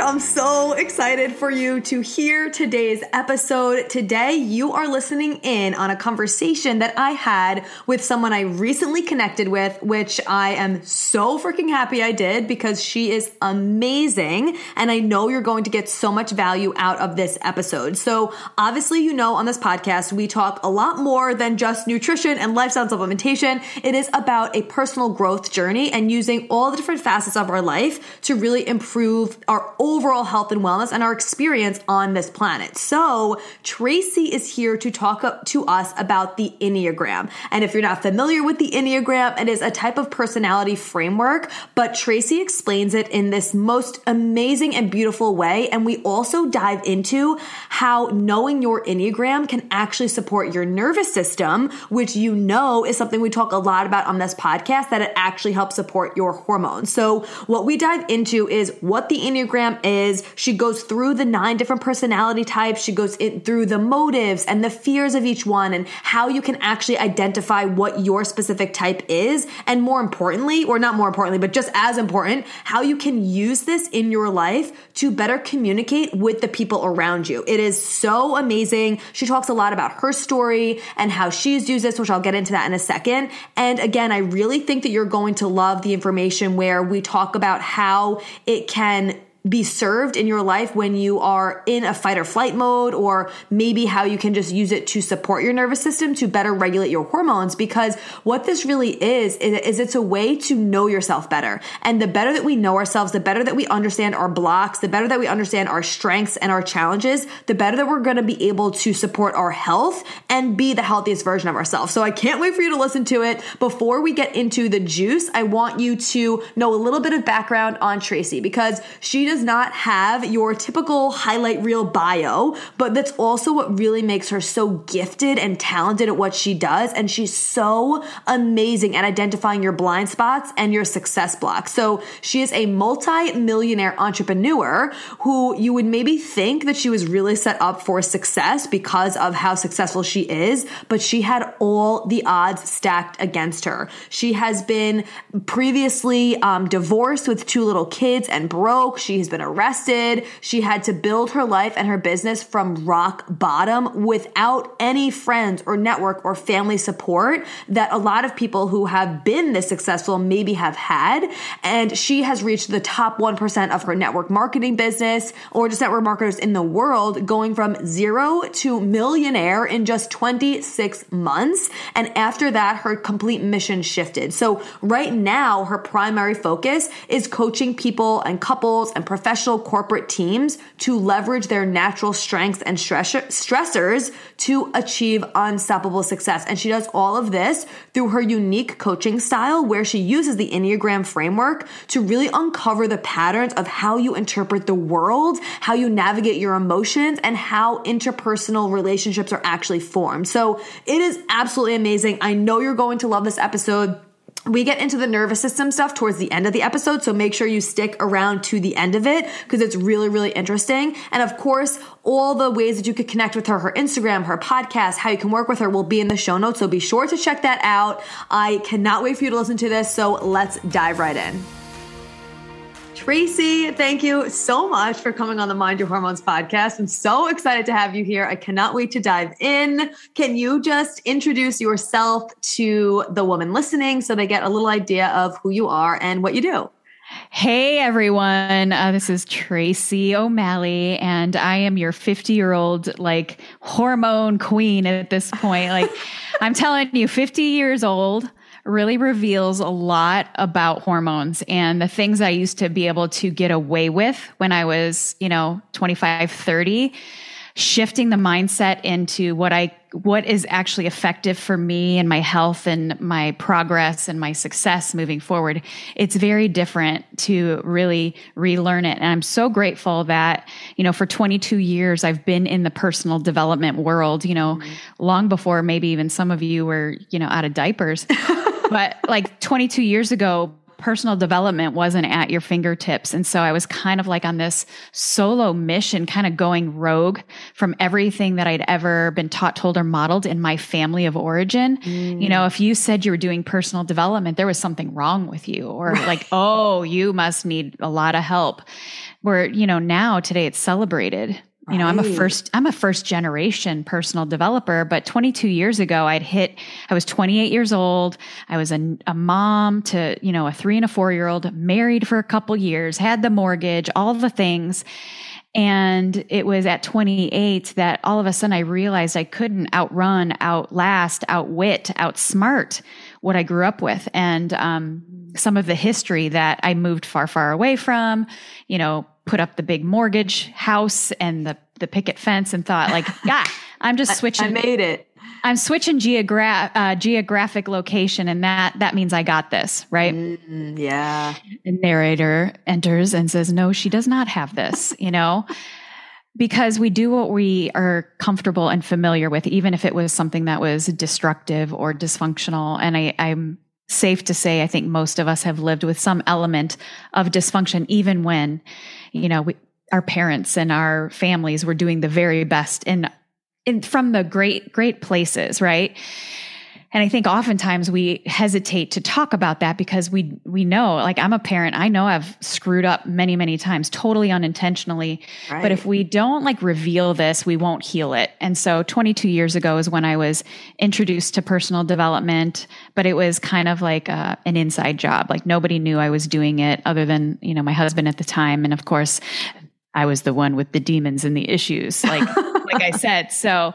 I'm so excited for you to hear today's episode. Today, you are listening in on a conversation that I had with someone I recently connected with, which I am so freaking happy I did because she is amazing. And I know you're going to get so much value out of this episode. So, obviously, you know, on this podcast, we talk a lot more than just nutrition and lifestyle supplementation. It is about a personal growth journey and using all the different facets of our life to really improve our overall health and wellness and our experience on this planet. So, Tracy is here to talk to us about the Enneagram. And if you're not familiar with the Enneagram, it is a type of personality framework, but Tracy explains it in this most amazing and beautiful way. And we also dive into how knowing your Enneagram can actually support your nervous system, which you know is something we talk a lot about on this podcast, that it actually helps support your hormones. So, what we dive into is what the Enneagram is. She goes through the nine different personality types. She goes through the motives and the fears of each one and how you can actually identify what your specific type is. And more importantly, or not more importantly, but just as important, how you can use this in your life to better communicate with the people around you. It is so amazing. She talks a lot about her story and how she's used this, which I'll get into that in a second. And again, I really think that you're going to love the information where we talk about how it can be served in your life when you are in a fight or flight mode, or maybe how you can just use it to support your nervous system to better regulate your hormones. Because what this really is, is it's a way to know yourself better. And the better that we know ourselves, the better that we understand our blocks, the better that we understand our strengths and our challenges, the better that we're going to be able to support our health and be the healthiest version of ourselves. So I can't wait for you to listen to it. Before we get into the juice, I want you to know a little bit of background on Tracy because she does does not have your typical highlight reel bio, but that's also what really makes her so gifted and talented at what she does. And she's so amazing at identifying your blind spots and your success blocks. So she is a multi-millionaire entrepreneur who you would maybe think that she was really set up for success because of how successful she is, but she had all the odds stacked against her. She has been previously um, divorced with two little kids and broke. She She's been arrested. She had to build her life and her business from rock bottom without any friends or network or family support that a lot of people who have been this successful maybe have had. And she has reached the top 1% of her network marketing business or just network marketers in the world, going from zero to millionaire in just 26 months. And after that, her complete mission shifted. So right now, her primary focus is coaching people and couples and professional corporate teams to leverage their natural strengths and stress- stressors to achieve unstoppable success. And she does all of this through her unique coaching style where she uses the Enneagram framework to really uncover the patterns of how you interpret the world, how you navigate your emotions, and how interpersonal relationships are actually formed. So it is absolutely amazing. I know you're going to love this episode. We get into the nervous system stuff towards the end of the episode, so make sure you stick around to the end of it because it's really, really interesting. And of course, all the ways that you could connect with her, her Instagram, her podcast, how you can work with her will be in the show notes, so be sure to check that out. I cannot wait for you to listen to this, so let's dive right in. Tracy, thank you so much for coming on the Mind Your Hormones podcast. I'm so excited to have you here. I cannot wait to dive in. Can you just introduce yourself to the woman listening so they get a little idea of who you are and what you do? Hey everyone, uh, this is Tracy O'Malley, and I am your 50 year old like hormone queen at this point. Like, I'm telling you, 50 years old really reveals a lot about hormones and the things I used to be able to get away with when I was, you know, 25, 30 shifting the mindset into what I what is actually effective for me and my health and my progress and my success moving forward. It's very different to really relearn it. And I'm so grateful that, you know, for 22 years I've been in the personal development world, you know, mm-hmm. long before maybe even some of you were, you know, out of diapers. but like 22 years ago, personal development wasn't at your fingertips. And so I was kind of like on this solo mission, kind of going rogue from everything that I'd ever been taught, told, or modeled in my family of origin. Mm. You know, if you said you were doing personal development, there was something wrong with you, or right. like, oh, you must need a lot of help. Where, you know, now today it's celebrated. You know, I'm a first I'm a first generation personal developer, but 22 years ago I'd hit I was 28 years old. I was a, a mom to, you know, a 3 and a 4 year old, married for a couple years, had the mortgage, all the things. And it was at 28 that all of a sudden I realized I couldn't outrun, outlast, outwit, outsmart what I grew up with. And um, some of the history that I moved far, far away from, you know, put up the big mortgage house and the the picket fence and thought like, yeah, I'm just switching. I, made it. I'm switching geogra- uh, geographic location, and that that means I got this right. Mm, yeah. The narrator enters and says, "No, she does not have this." You know. Because we do what we are comfortable and familiar with, even if it was something that was destructive or dysfunctional. And I, I'm safe to say, I think most of us have lived with some element of dysfunction, even when you know, we, our parents and our families were doing the very best and in, from the great, great places, right? And I think oftentimes we hesitate to talk about that because we we know, like I'm a parent, I know I've screwed up many, many times, totally unintentionally. Right. But if we don't like reveal this, we won't heal it. And so 22 years ago is when I was introduced to personal development, but it was kind of like uh, an inside job. Like nobody knew I was doing it other than, you know, my husband at the time. And of course, I was the one with the demons and the issues, like like I said. So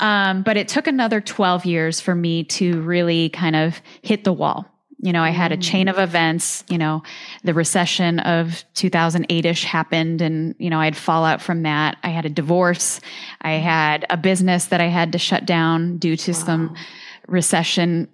um, but it took another 12 years for me to really kind of hit the wall. You know, I had a mm. chain of events, you know, the recession of 2008 ish happened and, you know, I had fallout from that. I had a divorce. I had a business that I had to shut down due to wow. some recession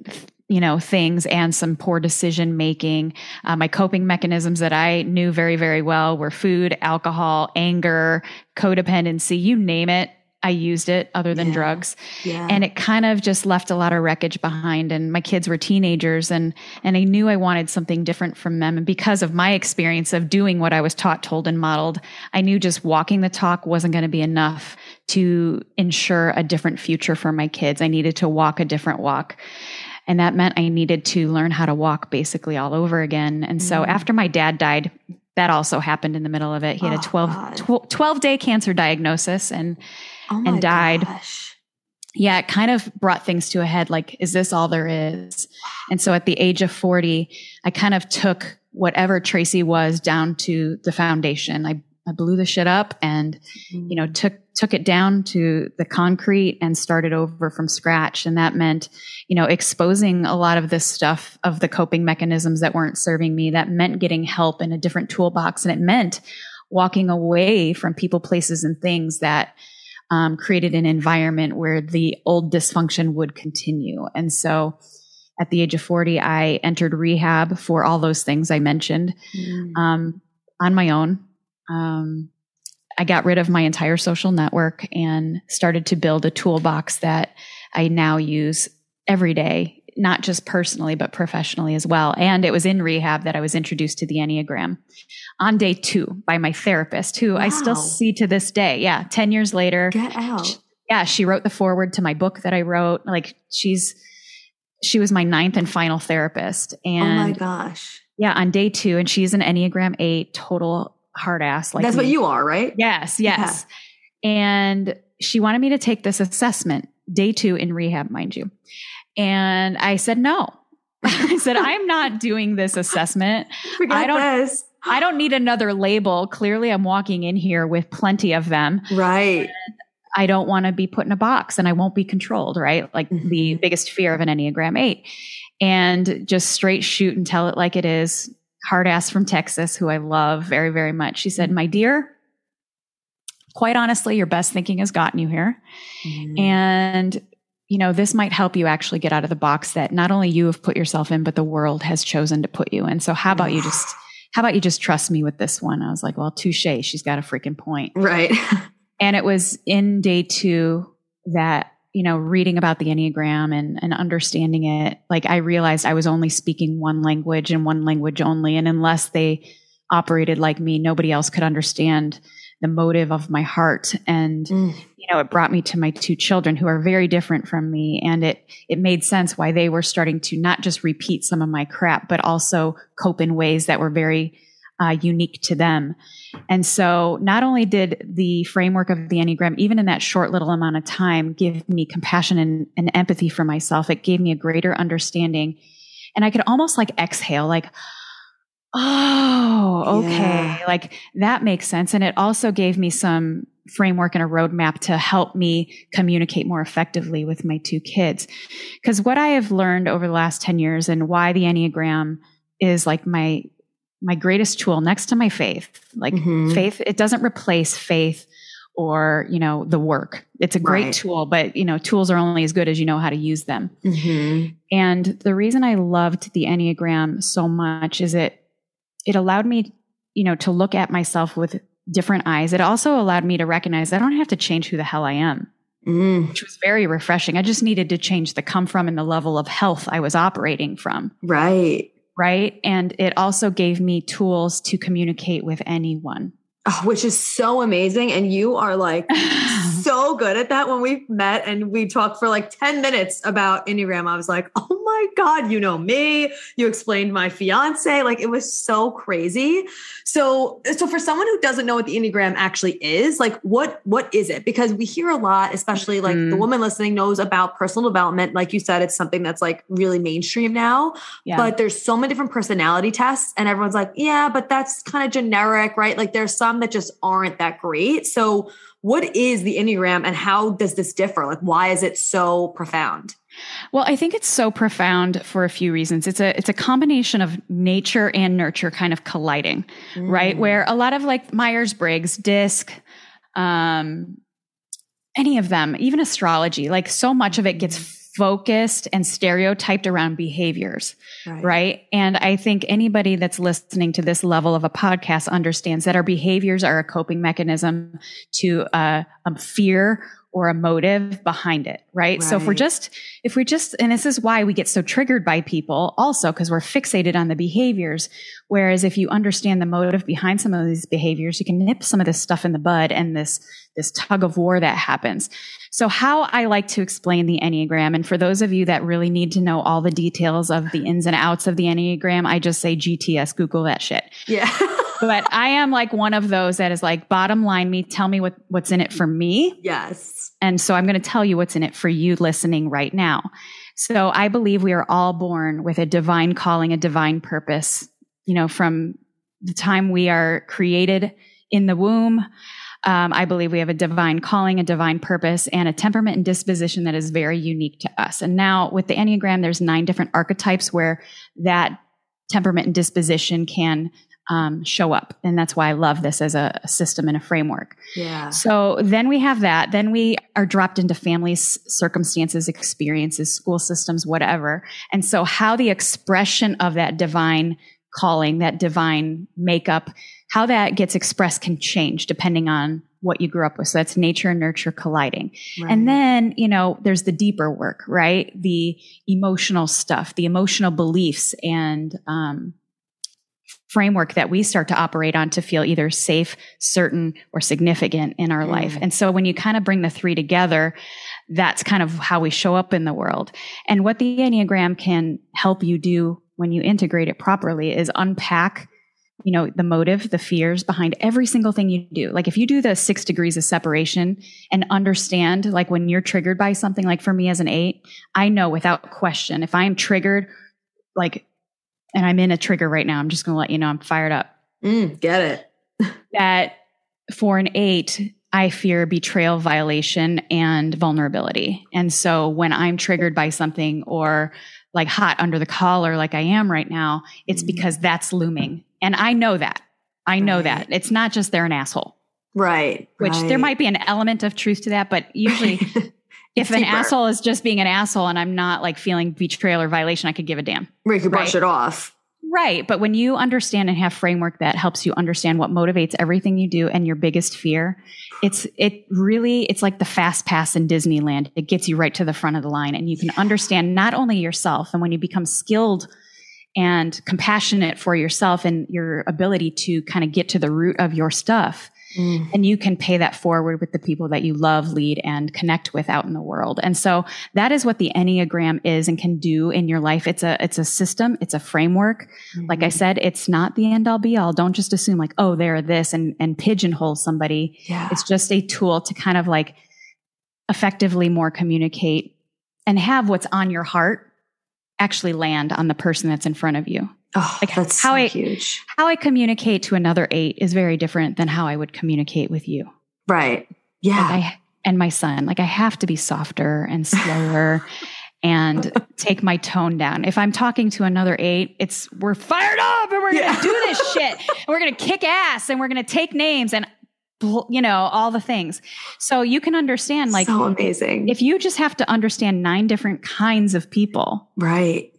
you know things and some poor decision making uh, my coping mechanisms that i knew very very well were food alcohol anger codependency you name it I used it other than yeah. drugs. Yeah. And it kind of just left a lot of wreckage behind and my kids were teenagers and and I knew I wanted something different from them and because of my experience of doing what I was taught, told and modeled, I knew just walking the talk wasn't going to be enough to ensure a different future for my kids. I needed to walk a different walk. And that meant I needed to learn how to walk basically all over again. And so mm. after my dad died, that also happened in the middle of it. He had oh, a 12, 12 day cancer diagnosis and oh and died. Gosh. Yeah, it kind of brought things to a head like, is this all there is? And so at the age of 40, I kind of took whatever Tracy was down to the foundation. I, I blew the shit up and, mm-hmm. you know, took, took it down to the concrete and started over from scratch. And that meant, you know, exposing a lot of this stuff of the coping mechanisms that weren't serving me. That meant getting help in a different toolbox. And it meant walking away from people, places, and things that um, created an environment where the old dysfunction would continue. And so at the age of 40, I entered rehab for all those things I mentioned mm. um, on my own. Um, I got rid of my entire social network and started to build a toolbox that I now use every day not just personally, but professionally as well. And it was in rehab that I was introduced to the Enneagram on day two by my therapist, who wow. I still see to this day. Yeah. 10 years later. Get out. She, yeah. She wrote the foreword to my book that I wrote. Like she's, she was my ninth and final therapist. And oh my gosh. Yeah. On day two. And she's an Enneagram eight total hard ass. Like that's me. what you are, right? Yes. Yes. Yeah. And she wanted me to take this assessment day two in rehab, mind you. And I said, no. I said, I'm not doing this assessment. Forget I don't, this. I don't need another label. Clearly, I'm walking in here with plenty of them. Right. I don't want to be put in a box and I won't be controlled, right? Like mm-hmm. the biggest fear of an Enneagram 8. And just straight shoot and tell it like it is. Hard ass from Texas, who I love very, very much. She said, My dear, quite honestly, your best thinking has gotten you here. Mm-hmm. And, you know, this might help you actually get out of the box that not only you have put yourself in, but the world has chosen to put you in. So how about you just, how about you just trust me with this one? I was like, well, touche. She's got a freaking point. Right. and it was in day two that you know, reading about the Enneagram and, and understanding it, like I realized I was only speaking one language and one language only. And unless they operated like me, nobody else could understand the motive of my heart. And, mm. you know, it brought me to my two children who are very different from me. And it, it made sense why they were starting to not just repeat some of my crap, but also cope in ways that were very uh, unique to them. And so not only did the framework of the Enneagram, even in that short little amount of time, give me compassion and, and empathy for myself, it gave me a greater understanding. And I could almost like exhale, like, oh, okay. Yeah. Like that makes sense. And it also gave me some framework and a roadmap to help me communicate more effectively with my two kids. Because what I have learned over the last 10 years and why the Enneagram is like my my greatest tool next to my faith. Like mm-hmm. faith, it doesn't replace faith or, you know, the work. It's a great right. tool, but, you know, tools are only as good as you know how to use them. Mm-hmm. And the reason I loved the Enneagram so much is it, it allowed me, you know, to look at myself with different eyes. It also allowed me to recognize I don't have to change who the hell I am. Mm. Which was very refreshing. I just needed to change the come from and the level of health I was operating from. Right right? And it also gave me tools to communicate with anyone. Oh, which is so amazing. And you are like so good at that. When we met and we talked for like 10 minutes about Enneagram, I was like, oh my God, you know me. You explained my fiance. Like it was so crazy. So, so for someone who doesn't know what the Enneagram actually is, like what, what is it? Because we hear a lot, especially like mm-hmm. the woman listening knows about personal development. Like you said, it's something that's like really mainstream now, yeah. but there's so many different personality tests and everyone's like, yeah, but that's kind of generic, right? Like there's some that just aren't that great. So what is the Enneagram and how does this differ? Like, why is it so profound? Well, I think it's so profound for a few reasons. It's a it's a combination of nature and nurture kind of colliding, mm. right? Where a lot of like Myers Briggs, DISC, um, any of them, even astrology, like so much of it gets focused and stereotyped around behaviors, right. right. And I think anybody that's listening to this level of a podcast understands that our behaviors are a coping mechanism to uh, um, fear or a motive behind it, right? right? So if we're just, if we just, and this is why we get so triggered by people also because we're fixated on the behaviors. Whereas if you understand the motive behind some of these behaviors, you can nip some of this stuff in the bud and this, this tug of war that happens. So how I like to explain the Enneagram, and for those of you that really need to know all the details of the ins and outs of the Enneagram, I just say GTS, Google that shit. Yeah. but I am like one of those that is like, bottom line me, tell me what, what's in it for me. Yes. And so I'm going to tell you what's in it for you listening right now. So I believe we are all born with a divine calling, a divine purpose, you know, from the time we are created in the womb. Um, I believe we have a divine calling, a divine purpose, and a temperament and disposition that is very unique to us. And now with the Enneagram, there's nine different archetypes where that temperament and disposition can um, show up. And that's why I love this as a, a, system and a framework. Yeah. So then we have that. Then we are dropped into families, circumstances, experiences, school systems, whatever. And so how the expression of that divine calling, that divine makeup, how that gets expressed can change depending on what you grew up with. So that's nature and nurture colliding. Right. And then, you know, there's the deeper work, right? The emotional stuff, the emotional beliefs and, um, framework that we start to operate on to feel either safe, certain, or significant in our mm. life. And so when you kind of bring the three together, that's kind of how we show up in the world. And what the Enneagram can help you do when you integrate it properly is unpack you know the motive the fears behind every single thing you do like if you do the six degrees of separation and understand like when you're triggered by something like for me as an eight i know without question if i'm triggered like and I'm in a trigger right now. I'm just going to let you know I'm fired up. Mm, get it. that four and eight, I fear betrayal, violation, and vulnerability. And so when I'm triggered by something or like hot under the collar, like I am right now, it's mm. because that's looming. And I know that. I know right. that. It's not just they're an asshole. Right. Which right. there might be an element of truth to that, but usually if an deeper. asshole is just being an asshole and I'm not like feeling betrayal or violation, I could give a damn. we could brush right. it off. Right. But when you understand and have framework that helps you understand what motivates everything you do and your biggest fear, it's, it really, it's like the fast pass in Disneyland. It gets you right to the front of the line and you can understand not only yourself and when you become skilled and compassionate for yourself and your ability to kind of get to the root of your stuff, Mm. and you can pay that forward with the people that you love, lead, and connect with out in the world. And so that is what the Enneagram is and can do in your life. It's a it's a system, it's a framework. Like I said, it's not the end all be all. Don't just assume like, oh, they're this and and pigeonhole somebody. Yeah. It's just a tool to kind of like effectively more communicate and have what's on your heart actually land on the person that's in front of you. Oh, like that's how so I- huge. How I communicate to another eight is very different than how I would communicate with you. Right. Yeah. like I and my son like I have to be softer and slower and take my tone down. If I'm talking to another 8, it's we're fired up and we're going to Yeah. do this shit. And we're going to kick ass and we're going to take names and you know, all the things. So you can understand like so amazing. if you just have to understand nine different kinds of people, right.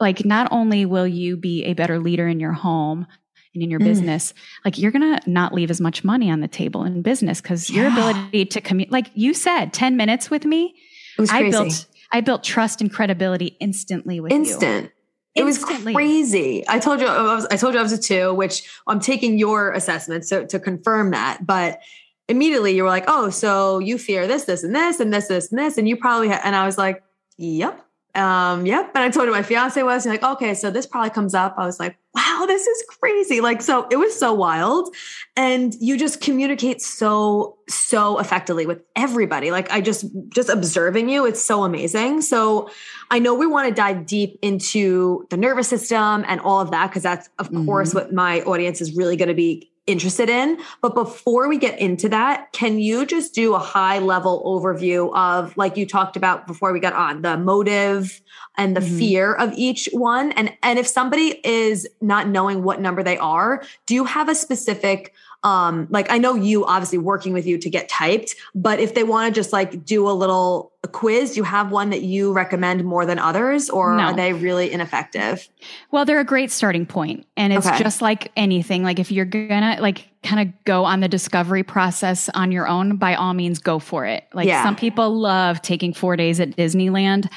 Like not only will you be a better leader in your home and in your Mm. business, like you're going to not leave as much money on the table in business because your ability to communicate, like you said, 10 minutes with me, It was I crazy. built, I built trust and credibility instantly with you. Instant. It was Instantly. crazy. I told you I was I told you I was a two, which I'm taking your assessment so to confirm that. But immediately you were like, oh, so you fear this, this, and this, and this, this, and this, and you probably ha-. and I was like, yep. Um, yep. And I told you my fiance was like, okay, so this probably comes up. I was like, wow, this is crazy. Like, so it was so wild. And you just communicate so, so effectively with everybody. Like I just just observing you, it's so amazing. So I know we want to dive deep into the nervous system and all of that, because that's of Mhm. course what my audience is really going to be interested in. But before we get into that, can you just do a high level overview of, like you talked about before we got on, the motive and the Mhm. fear of each one? And and if somebody is not knowing what number they are, do you have a specific um like I know you obviously working with you to get typed, but if they want to just like do a little a quiz, do you have one that you recommend more than others or No. are they really ineffective? Well, they're a great starting point, And it's Okay. just like anything. Like if you're gonna like kind of go on the discovery process on your own, by all means go for it. Like Yeah. some people love taking four days at Disneyland.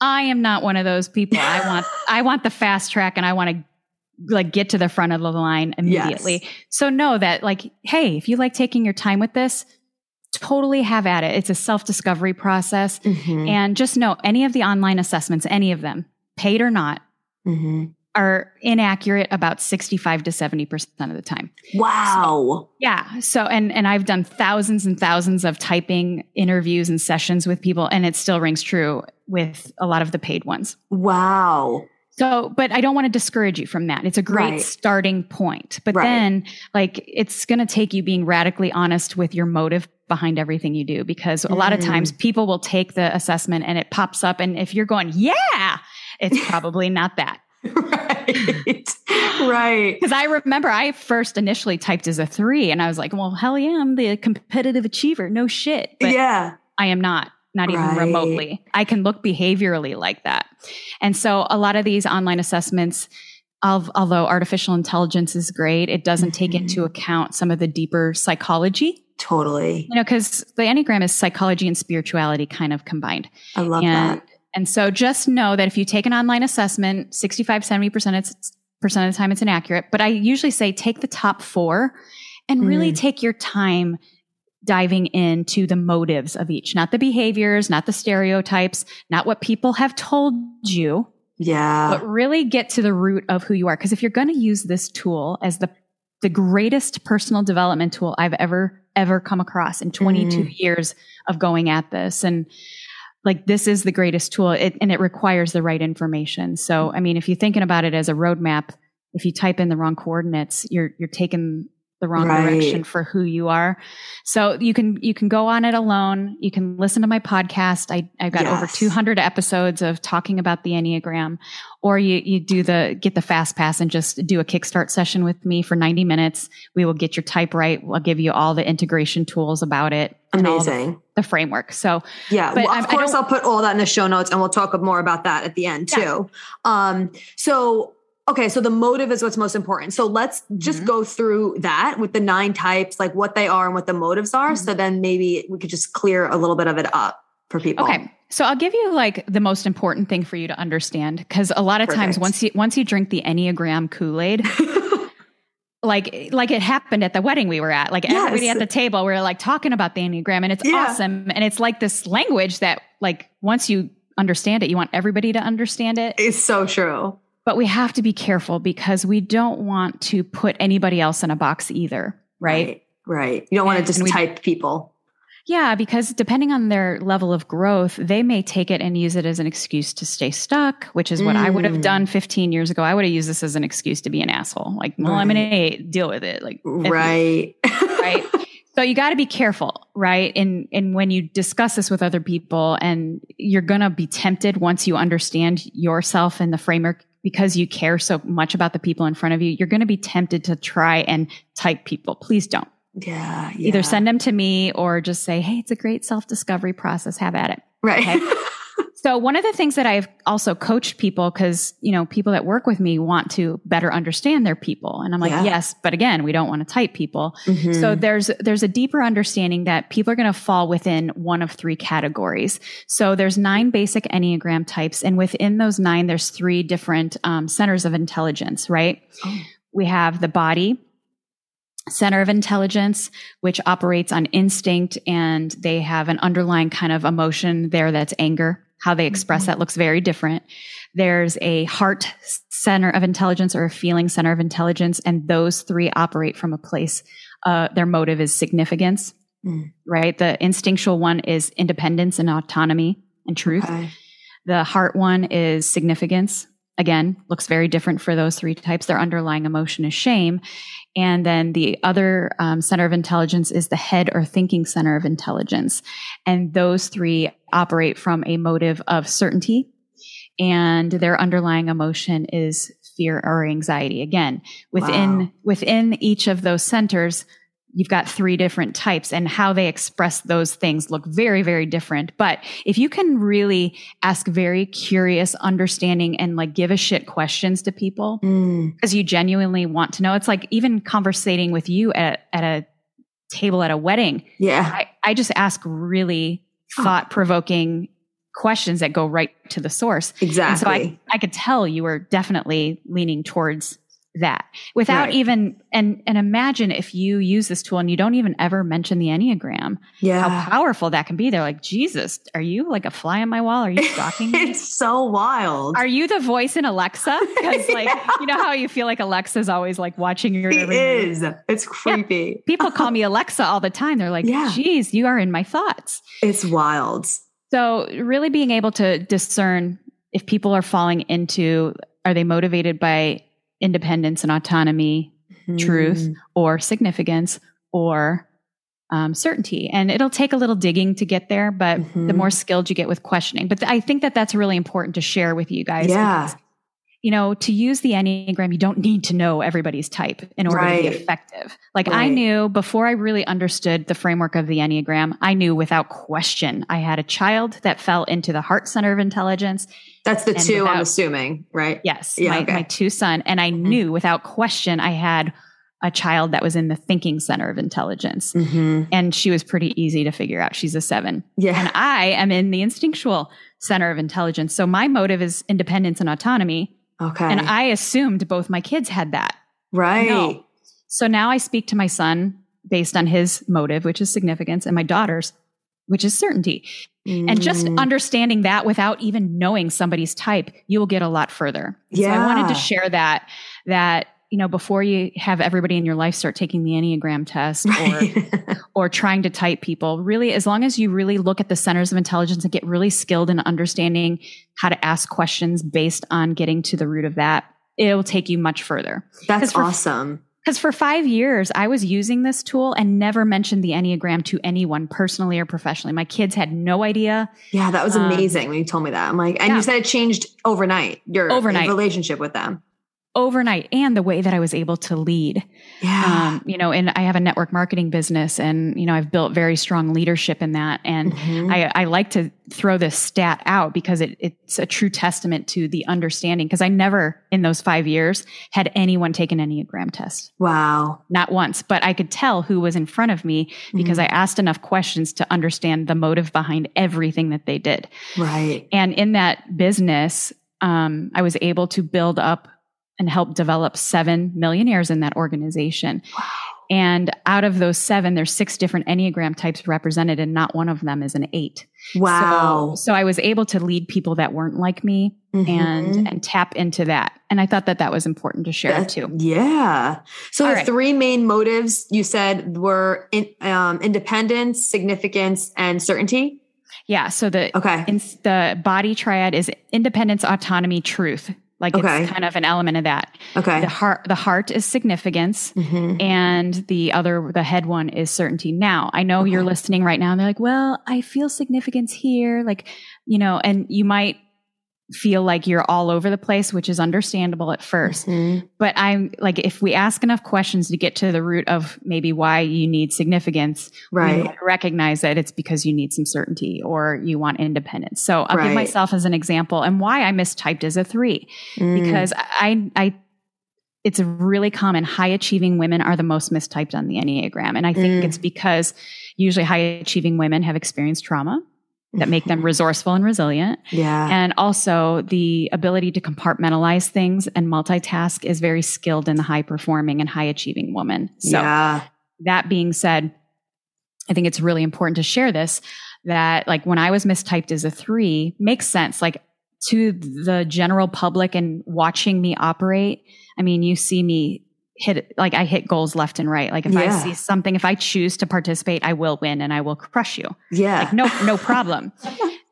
I am not one of those people. I want I want the fast track and I want to like get to the front of the line immediately. So know that like, hey, if you like taking your time with this, totally have at it. It's a self-discovery process. Mhm. And just know any of the online assessments, any of them, paid or not, Mhm. are inaccurate about 65 to 70% of the time. Wow. Yeah. So and and I've done thousands and thousands of typing interviews and sessions with people and it still rings true with a lot of the paid ones. Wow. So, but I don't want to discourage you from that. It's a great Right. starting point. But Right. then like it's going to take you being radically honest with your motive behind everything you do because a lot of Mm. times people will take the assessment and it pops up and if you're going, "Yeah," it's probably not that. right. right. Because I remember I first initially typed as a three, and I was like, "Well, hell yeah, I'm the competitive achiever. No shit." But yeah. I am not, not even Right. remotely. I can look behaviorally like that, and so a lot of these online assessments. Of, although artificial intelligence is great, it doesn't take Mhm. into account some of the deeper psychology. Totally. You know, because the Enneagram is psychology and spirituality kind of combined. I love and, that. And so just know that if you take an online assessment, 65, 70% it's, percent of the time it's inaccurate. But I usually say take the top four and really Mm. take your time diving into the motives of each, not the behaviors, not the stereotypes, not what people have told you, Yeah. but really get to the root of who you are. Because if you're going to use this tool as the the greatest personal development tool I've ever ever come across in 22 Mm. years of going at this, and like this is the greatest tool, it, and it requires the right information. So, I mean, if you're thinking about it as a roadmap, if you type in the wrong coordinates, you're you're taking the wrong Right. direction for who you are. So you can you can go on it alone. You can listen to my podcast. I I've got over 200 episodes of talking about the Enneagram or you you do the get the fast pass and just do a kickstart session with me for 90 minutes. We will get your type right. We'll give you all the integration tools about it all the, Amazing. the framework. So Yeah, well, of I course don't- I'll put all that in the show notes and we'll talk more about that at the end Yeah. too. Um so okay, so the motive is what's most important. So let's just Mhm. go through that with the nine types, like what they are and what the motives are. Mhm. So then maybe we could just clear a little bit of it up for people. Okay. So I'll give you like the most important thing for you to understand because a lot of times once you once you drink the Enneagram Kool-Aid, like like it happened at the wedding we were at. Like everybody at the table we are like talking about the Enneagram and it's Yeah. awesome and it's like this language that like once you understand it, you want everybody to understand it. it's so true. But we have to be careful because we don't want to put anybody else in a box either, right? Right. Right. You don't want to just we- type people. Yeah, because depending on their level of growth, they may take it and use it as an excuse to stay stuck, which is what I would have Mm. done 15 years ago. I would have used this as an excuse to be an asshole. Like, well, I'm an A, deal with it. Like, Right. right. So you got to be careful, right? And and when you discuss this with other people, and you're gonna be tempted once you understand yourself and the framework because you care so much about the people in front of you, you're gonna be tempted to try and type people. Please don't. yeah, yeah. Either send them to me or just say, hey, it's a great self discovery process. Have at it. right. okay. So one of the things that I've also coached people because, you know, people that work with me want to better understand their people. And I'm like, Yeah. yes, but again, we don't want to type people. Mhm. So there's there's a deeper understanding that people are going to fall within one of three categories. So there's nine basic Enneagram types, and within those nine, there's three different um, centers of intelligence. Right? Oh. We have the body center of intelligence, which operates on instinct, and they have an underlying kind of emotion there that's anger. How they express Mhm. that looks very different. There's a heart center of intelligence or a feeling center of intelligence, and those three operate from a place. Uh, their motive is significance, Mm. right? The instinctual one is independence and autonomy and truth. Okay. The heart one is significance. Again, looks very different for those three types. Their underlying emotion is shame. And then the other um, center of intelligence is the head or thinking center of intelligence. And those three operate from a motive of certainty. And their underlying emotion is fear or anxiety. Again, within, Wow. within each of those centers, you've got three different types and how they express those things look very, very different. But if you can really ask very curious, understanding, and like give a shit questions to people Mm. because you genuinely want to know, it's like even conversating with you at, at a table at a wedding. Yeah. I, I just ask really thought provoking questions that go right to the source. And Exactly. so I, I could tell you were definitely leaning towards that without Right. even and and imagine if you use this tool and you don't even ever mention the enneagram yeah. how powerful that can be they're like jesus are you like a fly on my wall are you stalking me it's so wild. are you the voice in alexa because like Yeah. you know how you feel like alexa's always like watching your it is. It's creepy. people call me alexa all the time they're like Yeah. geez you are in my thoughts It's wild. So, really being able to discern if people are falling into are they motivated by independence and autonomy, Truth. Mm. or significance, or um, certainty. And it'll take a little digging to get there, but the Mhm. more skilled you get with questioning. But I think that that's really important to share with you guys. Yeah. because, you know, to use the Enneagram, you don't need to know everybody's type in order to be effective. Like I knew before I really understood the framework of the Enneagram, I knew without question I had a child that fell into the heart center of intelligence. That's the And two, I'm assuming, right? Yes, Yeah, my, okay. my two son. And I Mhm. knew without question I had a child that was in the thinking center of intelligence. hmm And she was pretty easy to figure out. She's a seven. Yeah. And I am in the instinctual center of intelligence. So my motive is independence and autonomy. okay. And I assumed both my kids had that. right. No. So now I speak to my son based on his motive, which is significance, and my daughter's, which is certainty. And just Mm. understanding that without even knowing somebody's type, you will get a lot further. So I wanted to share that, that, you know, before you have everybody in your life start taking the Enneagram test or or trying to type people really as long as you really look at the centers of intelligence and get really skilled in understanding how to ask questions based on getting to the root of that it'll take you much further that's for- awesome. Because for five years, I was using this tool and never mentioned the Enneagram to anyone personally or professionally. My kids had no idea. Yeah, that was amazing um, when you told me that. I'm like, and yeah. you said it changed overnight, your overnight. relationship with them overnight and the way that I was able to lead. Yeah. Um, you know, and I have a network marketing business and, you know, I've built very strong leadership in that. And mm-hmm. I, I, like to throw this stat out because it, it's a true testament to the understanding. Cause I never in those five years had anyone take an Enneagram test. Wow. Not once, but I could tell who was in front of me because mm-hmm. I asked enough questions to understand the motive behind everything that they did. Right. And in that business, um, I was able to build up and help develop seven millionaires in that organization. Wow. And out of those seven, there's six different Enneagram types represented, and not one of them is an eight. Wow. So, so I was able to lead people that weren't like me mm-hmm. and and tap into that. And I thought that that was important to share that, too. Yeah. So All the right. three main motives you said were in, um, independence, significance, and certainty. Yeah. So the okay. In, the body triad is independence, autonomy, truth. Like okay. it's kind of an element of that. Okay. The heart, the heart is significance, mm-hmm. and the other, the head one is certainty. Now, I know okay. you're listening right now, and they're like, "Well, I feel significance here," like you know, and you might feel like you're all over the place, which is understandable at 1st mm-hmm. But I'm like, if we ask enough questions to get to the root of maybe why you need significance, right? recognize that it's because you need some certainty or you want independence. So I'll right. give myself as an example and why I mistyped as a three mm. because I, I, it's really common. High achieving women are the most mistyped on the Enneagram. And I think mm. it's because usually high achieving women have experienced trauma that make them mm-hmm. resourceful and resilient. Yeah. And also the ability to compartmentalize things and multitask is very skilled in the high performing and high achieving woman. So yeah. that being said, I think it's really important to share this that like when I was mistyped as a three makes sense. Like to the general public and watching me operate. I mean, you see me hit like I hit goals left and right. Like if yeah. I see something, if I choose to participate, I will win and I will crush you. Yeah. Like no, no problem.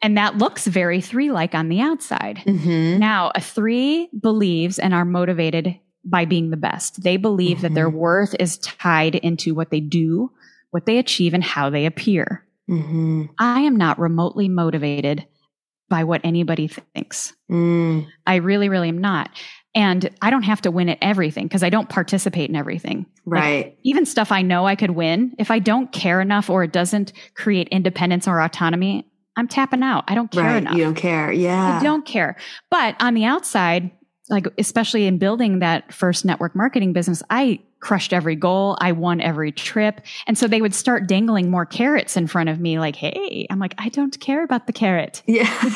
and that looks very three like on the outside. Mm-hmm. Now a three believes and are motivated by being the best. They believe mm-hmm. that their mm-hmm. worth is tied into what they do, what they achieve and how they appear. Mm-hmm. I am not remotely motivated by what anybody thinks. Mm. I really, really am not. And I don't have to win at everything because I don't participate in everything. Right. Like, even stuff I know I could win, if I don't care enough or it doesn't create independence or autonomy, I'm tapping out. I don't care right. enough. You don't care. Yeah. I don't care. But on the outside, like especially in building that first network marketing business, I crushed every goal. I won every trip. And so they would start dangling more carrots in front of me like, "Hey." I'm like, "I don't care about the carrot." Yeah.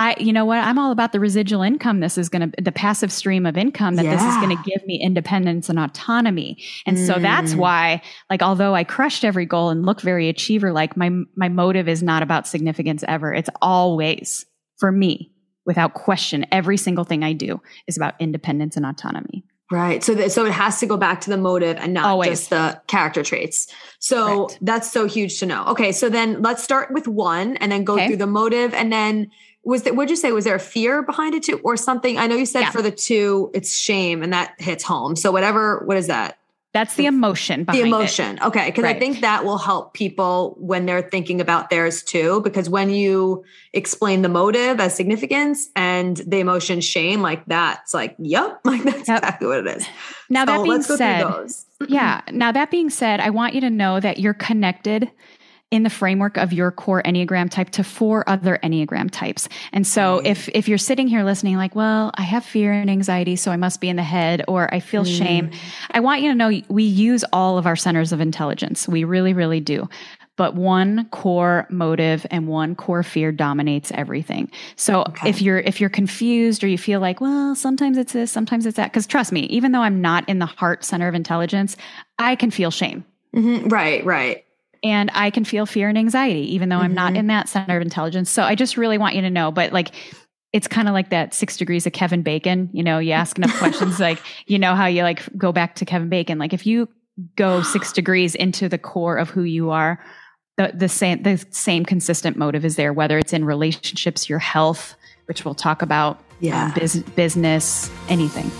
I, you know what? I'm all about the residual income. This is going to, the passive stream of income that yeah. this is going to give me independence and autonomy. And mm. so that's mm. why, like, although I crushed every goal and look very achiever like, my, my motive is not about significance ever. It's always for me, without question, every single thing I do is about independence and autonomy. Right. So that, so it has to go back to the motive and not Always. just the character traits. So Correct. that's so huge to know. Okay. So then let's start with one and then go okay. through the motive and then was that would you say was there a fear behind it too or something i know you said yeah. for the two it's shame and that hits home so whatever what is that that's the emotion the emotion it. okay because right. i think that will help people when they're thinking about theirs too because when you explain the motive as significance and the emotion shame like that's like yep like that's yep. exactly what it is now so that being said yeah now that being said i want you to know that you're connected in the framework of your core Enneagram type to four other Enneagram types. And so right. if, if you're sitting here listening, like, well, I have fear and anxiety, so I must be in the head, or I feel mm. shame. I want you to know we use all of our centers of intelligence. We really, really do but one core motive and one core fear dominates everything. So okay. if you're if you're confused or you feel like, well, sometimes it's this, sometimes it's that, because trust me, even though I'm not in the heart center of intelligence, I can feel shame. Mm-hmm. Right, right and I can feel fear and anxiety, even though mm-hmm. I'm not mm-hmm. in that center of intelligence. So I just really want you to know, but like, it's kind of like that six degrees of Kevin Bacon. You know, you ask enough questions, like, you know, how you like go back to Kevin Bacon. Like, if you go six degrees into the core of who you are, the, the same, the same consistent motive is there, whether it's in relationships, your health, which we'll talk about, yeah. Um, biz- business, anything.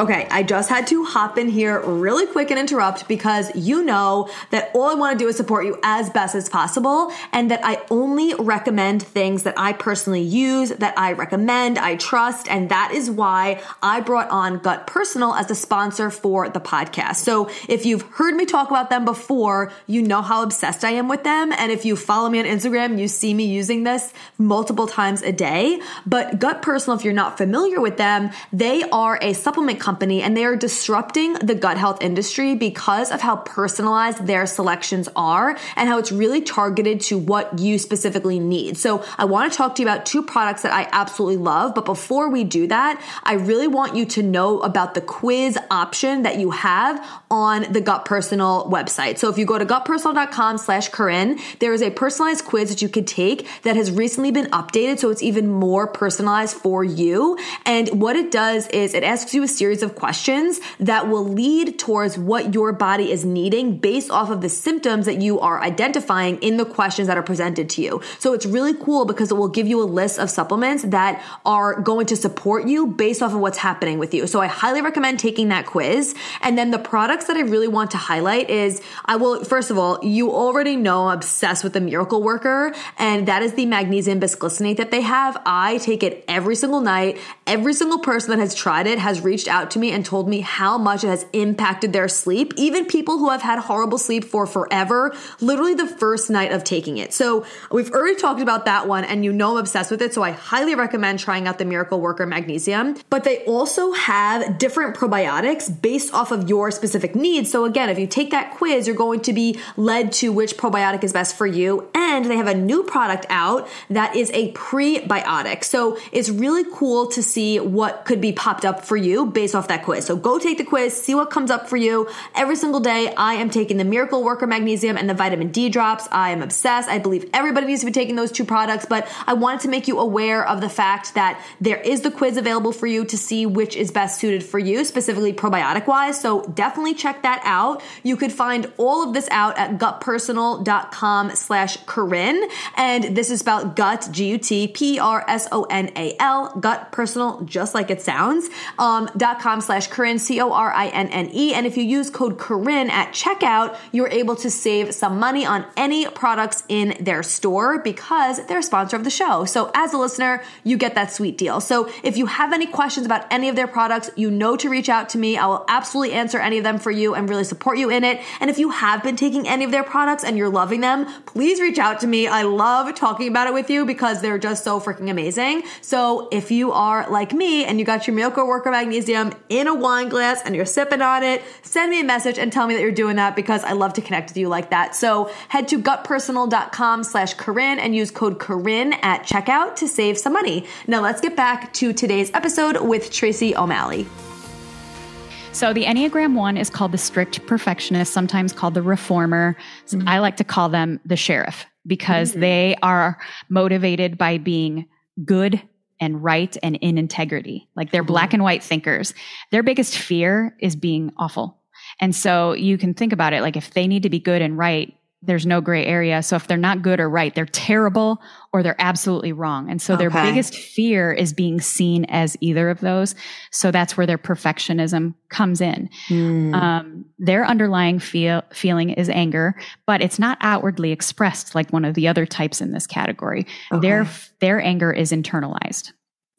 Okay, I just had to hop in here really quick and interrupt because you know that all I want to do is support you as best as possible and that I only recommend things that I personally use, that I recommend, I trust, and that is why I brought on Gut Personal as a sponsor for the podcast. So if you've heard me talk about them before, you know how obsessed I am with them. And if you follow me on Instagram, you see me using this multiple times a day. But Gut Personal, if you're not familiar with them, they are a supplement company company and they are disrupting the gut health industry because of how personalized their selections are and how it's really targeted to what you specifically need. So I want to talk to you about two products that I absolutely love. But before we do that, I really want you to know about the quiz option that you have on the Gut Personal website. So if you go to gutpersonal.com slash Corinne, there is a personalized quiz that you could take that has recently been updated. So it's even more personalized for you. And what it does is it asks you a series series of questions that will lead towards what your body is needing based off of the symptoms that you are identifying in the questions that are presented to you. So it's really cool because it will give you a list of supplements that are going to support you based off of what's happening with you. So I highly recommend taking that quiz. And then the products that I really want to highlight is I will, first of all, you already know I'm obsessed with the Miracle Worker, and that is the magnesium bisglycinate that they have. I take it every single night. Every single person that has tried it has reached out to me and told me how much it has impacted their sleep. Even people who have had horrible sleep for forever, literally the first night of taking it. So we've already talked about that one and you know I'm obsessed with it. So I highly recommend trying out the Miracle Worker Magnesium. But they also have different probiotics based off of your specific needs. So again, if you take that quiz, you're going to be led to which probiotic is best for you. And they have a new product out that is a prebiotic. So it's really cool to see what could be popped up for you based off off that quiz. So go take the quiz, see what comes up for you. Every single day, I am taking the Miracle Worker Magnesium and the Vitamin D drops. I am obsessed. I believe everybody needs to be taking those two products, but I wanted to make you aware of the fact that there is the quiz available for you to see which is best suited for you, specifically probiotic wise. So definitely check that out. You could find all of this out at gutpersonal.com slash Corinne. And this is about gut, G-U-T, P-R-S-O-N-A-L, gut personal, just like it sounds, um, dot com com slash Corinne, C-O-R-I-N-N-E. And if you use code Corinne at checkout, you're able to save some money on any products in their store because they're a sponsor of the show. So as a listener, you get that sweet deal. So if you have any questions about any of their products, you know to reach out to me. I will absolutely answer any of them for you and really support you in it. And if you have been taking any of their products and you're loving them, please reach out to me. I love talking about it with you because they're just so freaking amazing. So if you are like me and you got your Miracle Worker Magnesium in a wine glass and you're sipping on it, send me a message and tell me that you're doing that because I love to connect with you like that. So head to gutpersonal.com slash Corinne and use code Corinne at checkout to save some money. Now let's get back to today's episode with Tracy O'Malley. So the Enneagram 1 is called the strict perfectionist, sometimes called the reformer. Mm-hmm. I like to call them the sheriff because mm-hmm. they are motivated by being good and right and in integrity. Like they're mm-hmm. black and white thinkers. Their biggest fear is being awful. And so you can think about it like if they need to be good and right, there's no gray area. So if they're not good or right, they're terrible or they're absolutely wrong. And so okay. their biggest fear is being seen as either of those. So that's where their perfectionism comes in. Mm. Um, their underlying feel, feeling is anger, but it's not outwardly expressed like one of the other types in this category. Okay. Their, their anger is internalized.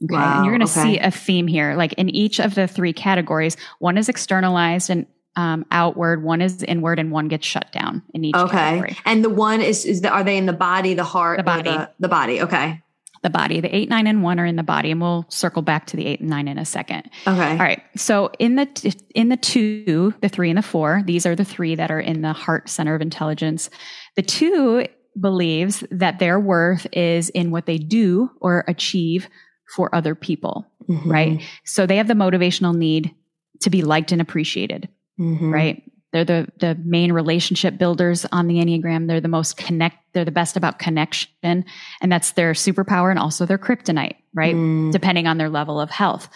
Okay. Wow. And you're going to okay. see a theme here. Like in each of the three categories, one is externalized and um, outward, one is inward, and one gets shut down in each. Okay, category. and the one is is the, are they in the body, the heart, the body, the, the, body? Okay, the body. The eight, nine, and one are in the body, and we'll circle back to the eight and nine in a second. Okay, all right. So in the t- in the two, the three, and the four, these are the three that are in the heart center of intelligence. The two believes that their worth is in what they do or achieve for other people, mm-hmm. right? So they have the motivational need to be liked and appreciated mm-hmm. right? They're the, the main relationship builders on the Enneagram. They're the most connect, they're the best about connection. And that's their superpower and also their kryptonite, right? Mm. Depending on their level of health.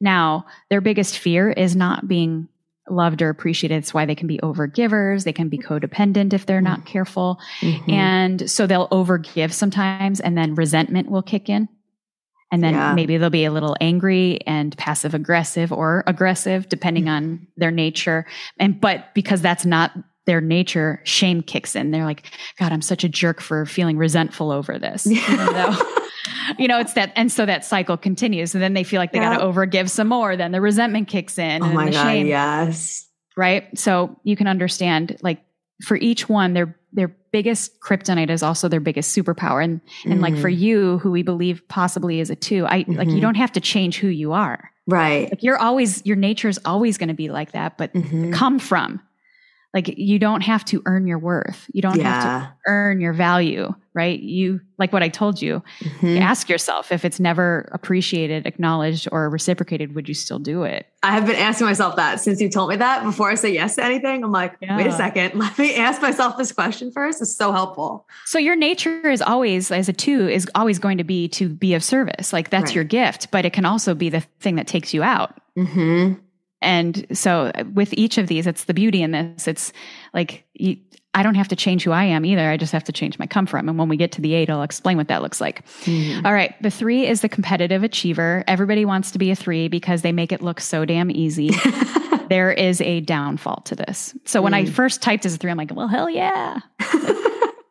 Now, their biggest fear is not being loved or appreciated. It's why they can be overgivers. They can be codependent if they're not mm. careful. Mm-hmm. And so they'll overgive sometimes and then resentment will kick in. And then Yeah. maybe they'll be a little angry and passive aggressive or aggressive, depending on their nature. And, but because that's not their nature, shame kicks in. They're like, God, I'm such a jerk for feeling resentful over this. You know, it's that, and so that cycle continues. And then they feel like they Yeah. got to overgive some more. Then the resentment kicks in. Oh and my the God. shame Yes. right? So you can understand like for each one, their their biggest kryptonite is also their biggest superpower. And and like for you, who we believe possibly is a two, I like you Mhm. don't have to change who you are. Right. Like you're always your nature is always going to be like that, but Mhm. come from. Like you don't have to earn your worth. You don't have to earn your value, right? You like what I told you. Mhm. You ask yourself if it's never appreciated, acknowledged, or reciprocated, would you still do it? I have been asking myself that since you told me that before I say yes to anything. I'm like, wait a second. Let me ask myself this question first. It's so helpful. So your nature is always, as a two, is always going to be to be of service. Like that's Right. your gift, but it can also be the thing that takes you out. Mm-hmm. And so with each of these, it's the beauty in this. It's like, you, I don't have to change who I am either. I just have to change my come from. And when we get to the eight, I'll explain what that looks like. All right. The three is the competitive achiever. Everybody wants to be a three because they make it look so damn easy. there is a downfall to this. So when I first typed as a three, I'm like, well, hell yeah.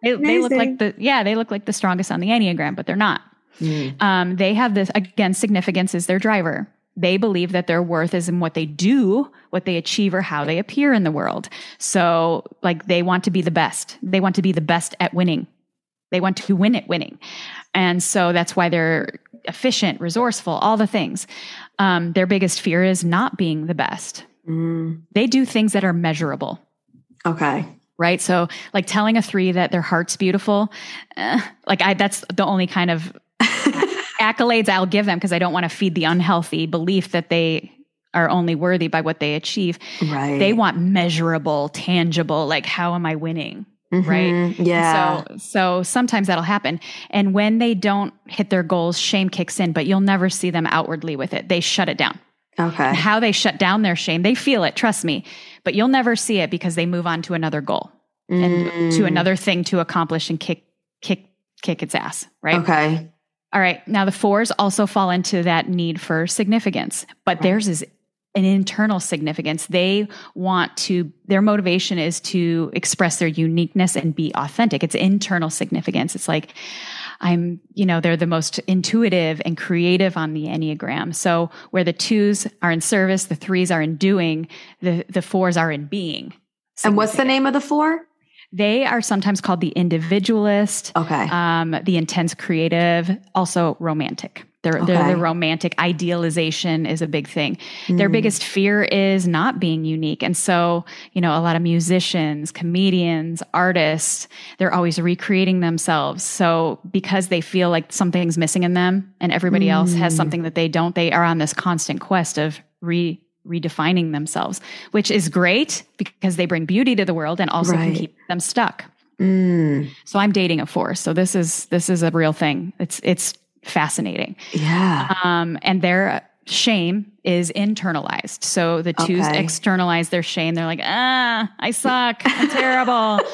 they, they look like the, yeah, they look like the strongest on the Enneagram, but they're not. Mm. Um, they have this, again, significance is their driver. They believe that their worth is in what they do, what they achieve, or how they appear in the world. So, like, they want to be the best. They want to be the best at winning. They want to win at winning. And so that's why they're efficient, resourceful, all the things. Um, their biggest fear is not being the best. Mm. They do things that are measurable Okay. right so like telling a three that their heart's beautiful eh, like i that's the only kind of accolades i'll give them because i don't want to feed the unhealthy belief that they are only worthy by what they achieve Right. they want measurable tangible like how am i winning right? Mhm. Yeah. so so sometimes that'll happen and when they don't hit their goals shame kicks in but you'll never see them outwardly with it they shut it down okay. how they shut down their shame. They feel it, trust me, but you'll never see it because they move on to another goal and Mm. to another thing to accomplish and kick, kick, kick its ass, right? Okay. All right. Now the fours also fall into that need for significance, but theirs is an internal significance. They want to, their motivation is to express their uniqueness and be authentic. It's internal significance. It's like, I'm, you know, they're the most intuitive and creative on the Enneagram. So where the twos are in service, the threes are in doing, the, the fours are in being. And what's the name of the four? They are sometimes called the individualist, Okay. um, the intense creative, also romantic. They're, they're Okay. the romantic idealization is a big thing. Their Mm. biggest fear is not being unique. And so, you know, a lot of musicians, comedians, artists, they're always recreating themselves. So because they feel like something's missing in them and everybody else has Mm. something that they don't, they are on this constant quest of re redefining themselves, which is great because they bring beauty to the world and also can keep them stuck. Mm. So I'm dating a four. So this is this is a real thing. It's it's fascinating. Yeah. Um, and their shame is internalized. So the twos Okay. externalize their shame. They're like, ah, I suck. I'm terrible.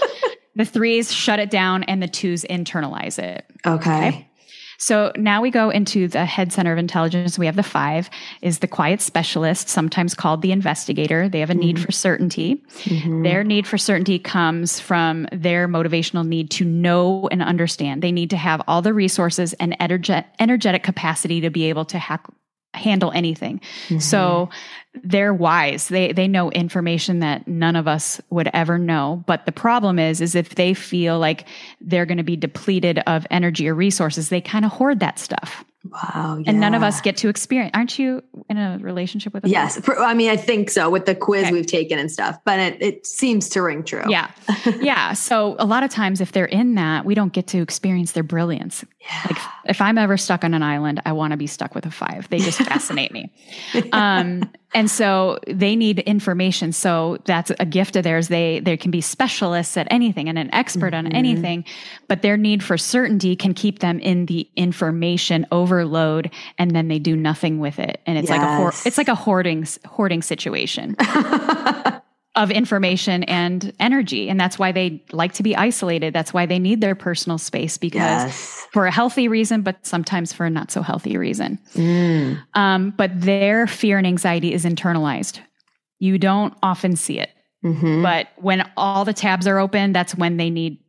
The threes shut it down and the twos internalize it. Okay. So now we go into the head center of intelligence. We have the five is the quiet specialist, sometimes called the investigator. They have a need for certainty. Mhm. Their need for certainty comes from their motivational need to know and understand. They need to have all the resources and energe- energetic capacity to be able to hack, handle anything. So they're wise. They they know information that none of us would ever know. But the problem is is if they feel like they're going to be depleted of energy or resources, they kind of hoard that stuff. Wow. And none of us get to experience. Aren't you in a relationship with a Yes. I mean, I think so with the quiz Okay. we've taken and stuff, but it, it seems to ring true. Yeah. yeah. So a lot of times if they're in that, we don't get to experience their brilliance. Yeah. Like if I'm ever stuck on an island, I want to be stuck with a five. They just fascinate me. Um, and so they need information. So that's a gift of theirs. They they can be specialists at anything and an expert on mm-hmm. anything, but their need for certainty can keep them in the information overload, and then they do nothing with it. And it's like a it's like a hoarding hoarding situation of information and energy. And that's why they like to be isolated. That's why they need their personal space because Yes. for a healthy reason, but sometimes for a not so healthy reason. Um, but their fear and anxiety is internalized. You don't often see it. hmm But when all the tabs are open, that's when they need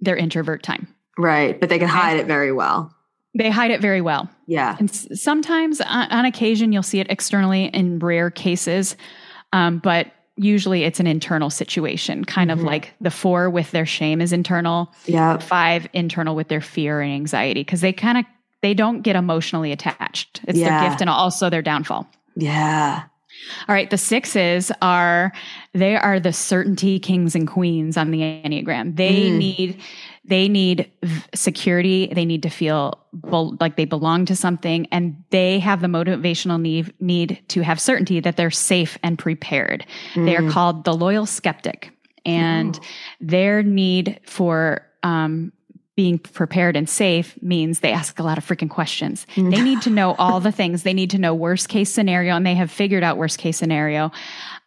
their introvert time. Right. But they can hide it very well. They hide it very well. Yeah. And sometimes on, on occasion, you'll see it externally in rare cases. Um, but usually it's an internal situation, kind of like the four with their shame is internal, Yeah. five internal with their fear and anxiety, because they kind of they don't get emotionally attached. It's Yeah. their gift and also their downfall. Yeah. All right, the sixes are they are the certainty kings and queens on the Enneagram. They Mm. need they need security. They need to feel like they belong to something, and they have the motivational need need to have certainty that they're safe and prepared. They are called the loyal skeptic, and their need for um, being prepared and safe means they ask a lot of freaking questions. They need to know all the things. They need to know worst case scenario, and they have figured out worst case scenario.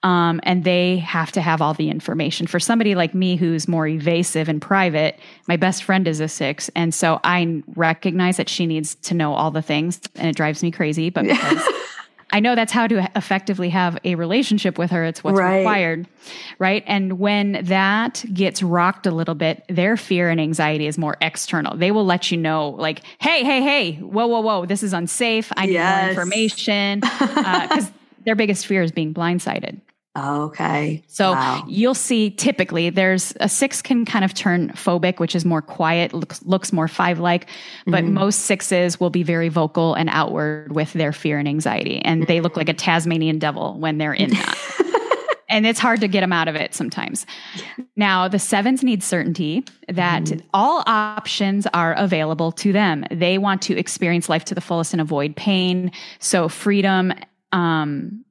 Um, and they have to have all the information. For somebody like me who's more evasive and private, my best friend is a six. And so I recognize that she needs to know all the things, and it drives me crazy. But because I know that's how to effectively have a relationship with her. It's what's Right. required. Right. And when that gets rocked a little bit, their fear and anxiety is more external. They will let you know, like, hey, hey, hey, whoa, whoa, whoa, this is unsafe. I need Yes. more information. Because their biggest fear is being blindsided. Okay. So Wow. you'll see typically there's a six can kind of turn phobic, which is more quiet, looks, looks more five like, but Mm-hmm. most sixes will be very vocal and outward with their fear and anxiety. And they look like a Tasmanian devil when they're in that. and it's hard to get them out of it sometimes. Now, the sevens need certainty that Mm-hmm. all options are available to them. They want to experience life to the fullest and avoid pain. So, freedom, um,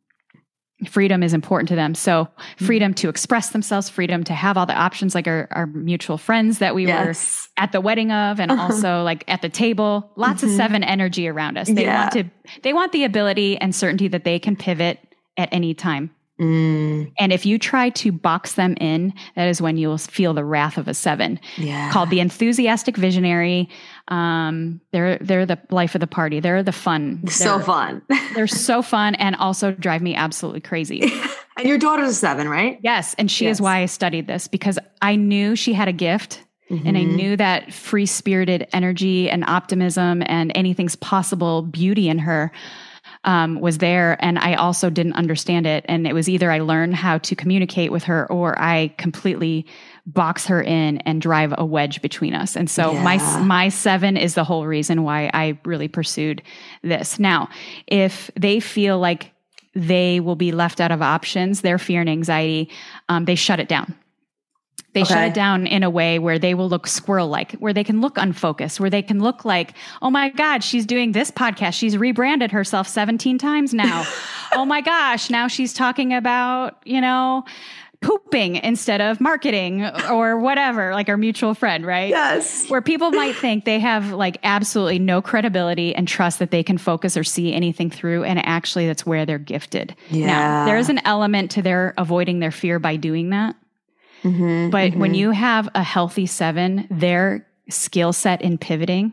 freedom is important to them. So, freedom to express themselves, freedom to have all the options, like our, our mutual friends that we Yes. were at the wedding of, and also like at the table. Lots of seven energy around us. They Mm-hmm. Yeah. want to, they want the ability and certainty that they can pivot at any time. Mm, And if you try to box them in, that is when you'll feel the wrath of a seven. yeah. Called the enthusiastic visionary. Um, they're they're the life of the party. They're the fun. so They're- fun. They're so fun and also drive me absolutely crazy. and your daughter's seven, right? Yes, and she Yes. is why I studied this because I knew she had a gift. And I Mhm. knew that free spirited energy and optimism and anything's possible beauty in her um, was there. And I also didn't understand it. And it was either I learned how to communicate with her or I completely box her in and drive a wedge between us. And so Yeah. my my seven is the whole reason why I really pursued this. Now, if they feel like they will be left out of options, their fear and anxiety, um, they shut it down. They shut it down in a way where they will look squirrel like, where they can look unfocused, where they can look like, oh my God, she's doing this podcast. She's rebranded herself 17 times now. oh my gosh, now she's talking about, you know, pooping instead of marketing or whatever, like our mutual friend, right? Yes. where people might think they have like absolutely no credibility and trust that they can focus or see anything through and actually that's where they're gifted Yeah. now there is an element to their avoiding their fear by doing that Mhm, but when mhm. you have a healthy seven their skill set in pivoting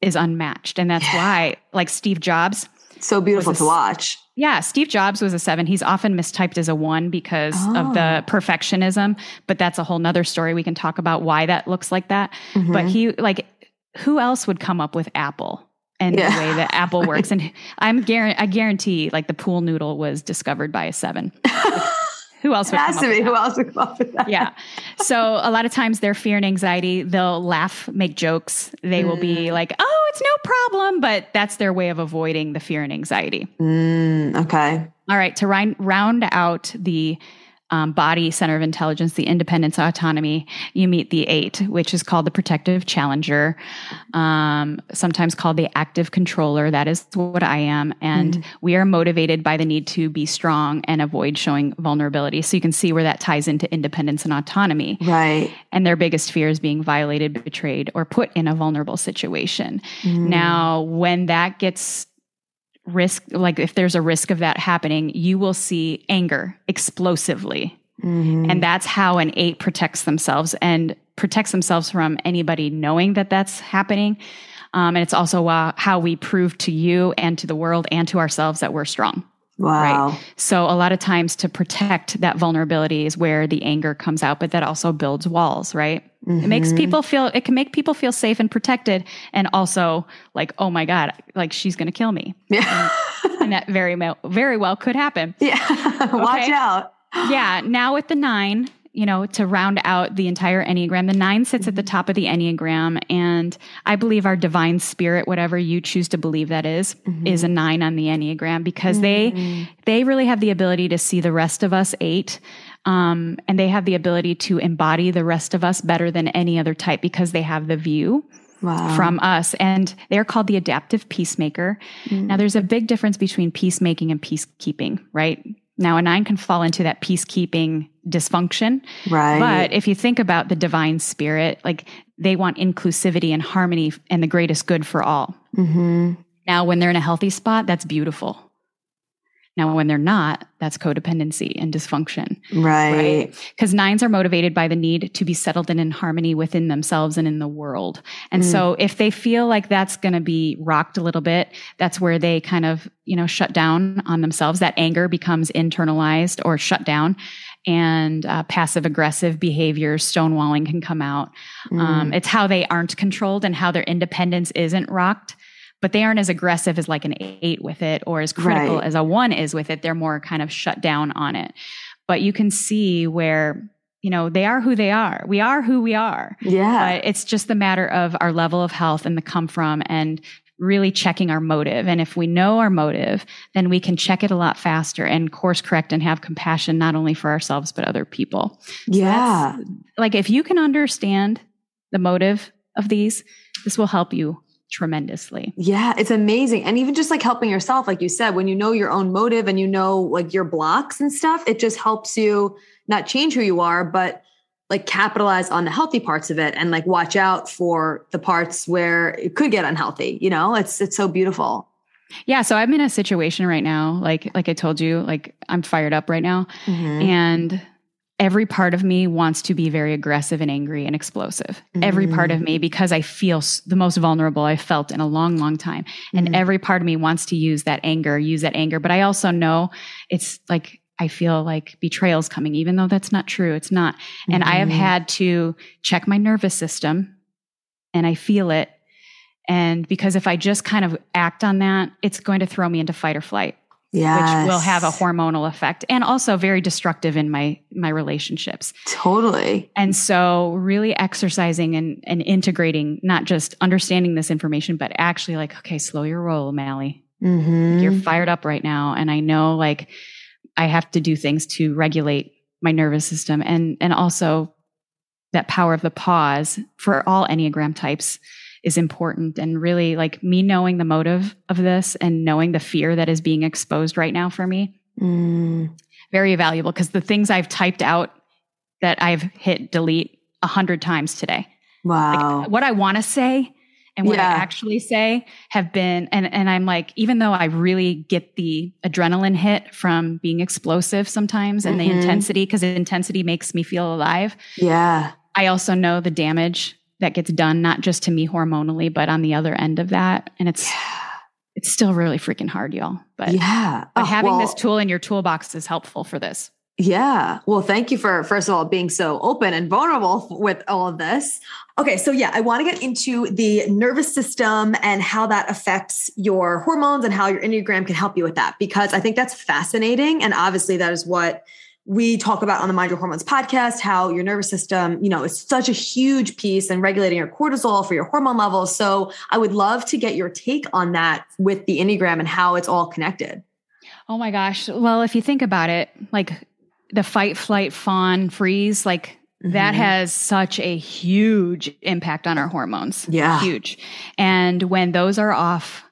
is unmatched and that's why like steve jobs so beautiful was to watch. yeah, Steve Jobs was a seven. He's often mistyped as a one because of the Oh. perfectionism, but that's a whole nother story. We can talk about why that looks like that. Mm-hmm. But he, like, who else would come up with Apple and Yeah. the way that Apple works? And I'm guarantee, I guarantee, like, the pool noodle was discovered by a seven. who else It has up to with be. that? Who else would come up with that? yeah. So a lot of times their fear and anxiety, they'll laugh, make jokes. They will be like, oh, it's no problem. But that's their way of avoiding the fear and anxiety. Mm, okay. All right, to round, round out the um, body center of intelligence, the independence, autonomy, you meet the eight, which is called the protective challenger, um, sometimes called the active controller. That is what I am. And we are motivated by the need to be strong and avoid showing vulnerability. So you can see where that ties into independence and autonomy. Right. And their biggest fear is being violated, betrayed, or put in a vulnerable situation. Now, when that gets risk, like if there's a risk of that happening, you will see anger explosively Mm-hmm. And that's how an eight protects themselves and protects themselves from anybody knowing that that's happening. Um, and it's also uh, how we prove to you and to the world and to ourselves that we're strong. Wow. Right. So a lot of times to protect that vulnerability is where the anger comes out, but that also builds walls, right? Mm-hmm. It makes mm-hmm. people feel, it can make people feel safe and protected. And also like, oh my God, like she's going to kill me. Yeah. and, and, that very, very well could happen. Yeah. Watch out. Yeah. Now with the nine, you know, to round out the entire Enneagram. The nine sits at the top of the Enneagram. And I believe our divine spirit, whatever you choose to believe that is, mm-hmm. is a nine on the Enneagram because mm-hmm. they, they really have the ability to see the rest of us eight. Um, and they have the ability to embody the rest of us better than any other type because they have the view. Wow. from us. And they're called the adaptive peacemaker. Mm. Now, there's a big difference between peacemaking and peacekeeping, right? Now, a nine can fall into that peacekeeping dysfunction. Right. But if you think about the divine spirit, like they want inclusivity and harmony and the greatest good for all. Mm-hmm. Now, when they're in a healthy spot, that's beautiful. Now, when they're not, that's codependency and dysfunction. Right. Because right? nines are motivated by the need to be settled and in harmony within themselves and in the world. And mm. so if they feel like that's going to be rocked a little bit, that's where they kind of, you know, shut down on themselves. That anger becomes internalized or shut down and uh, passive aggressive behaviors, stonewalling can come out. Mm. Um, it's how they aren't controlled and how their independence isn't rocked but they aren't as aggressive as like an eight with it or as critical right. as a one is with it. They're more kind of shut down on it. But you can see where, you know, they are who they are. We are who we are. Yeah. But it's just the matter of our level of health and the come from and really checking our motive. And if we know our motive, then we can check it a lot faster and course correct and have compassion, not only for ourselves, but other people. So yeah. Like if you can understand the motive of these, this will help you tremendously. Yeah, it's amazing. And even just like helping yourself, like you said, when you know your own motive and you know like your blocks and stuff, it just helps you not change who you are, but like capitalize on the healthy parts of it and like watch out for the parts where it could get unhealthy. You know, it's it's so beautiful. Yeah, so I'm in a situation right now, like like I told you, like I'm fired up right now. Mm-hmm. And every part of me wants to be very aggressive and angry and explosive. Mm-hmm. Every part of me, because I feel the most vulnerable I've felt in a long, long time. And mm-hmm. every part of me wants to use that anger, use that anger. But I also know it's like, I feel like betrayal's coming, even though that's not true. It's not. And I have mm-hmm. had to check my nervous system and I feel it. And because if I just kind of act on that, it's going to throw me into fight or flight yes. which will have a hormonal effect and also very destructive in my my relationships. Totally. And so really exercising and, and integrating, not just understanding this information, but actually like, okay, slow your roll, Mally. Mm-hmm. Like you're fired up right now. And I know like I have to do things to regulate my nervous system and and also that power of the pause for all Enneagram types is important and really like me knowing the motive of this and knowing the fear that is being exposed right now for me mm. very valuable because the things i've typed out that i've hit delete a hundred times today wow like, what i want to say and what yeah. I actually say have been and and I'm like even though I really get the adrenaline hit from being explosive sometimes and mm-hmm. the intensity because intensity makes me feel alive. Yeah. I also know the damage that gets done, not just to me hormonally, but on the other end of that. And it's, yeah. it's still really freaking hard, y'all. But yeah, but oh, having well, this tool in your toolbox is helpful for this. Yeah. Well, thank you for, first of all, being so open and vulnerable with all of this. Okay. So, yeah, I want to get into the nervous system and how that affects your hormones and how your Enneagram can help you with that, because I think that's fascinating. And obviously, that is what we talk about on the Mind Your Hormones podcast how your nervous system, you know, is such a huge piece in regulating your cortisol for your hormone levels. So I would love to get your take on that with the Enneagram and how it's all connected. Oh my gosh. Well, if you think about it, like the fight, flight, fawn, freeze, like Mm-hmm. that has such a huge impact on our hormones. Yeah. Huge. And when those are off,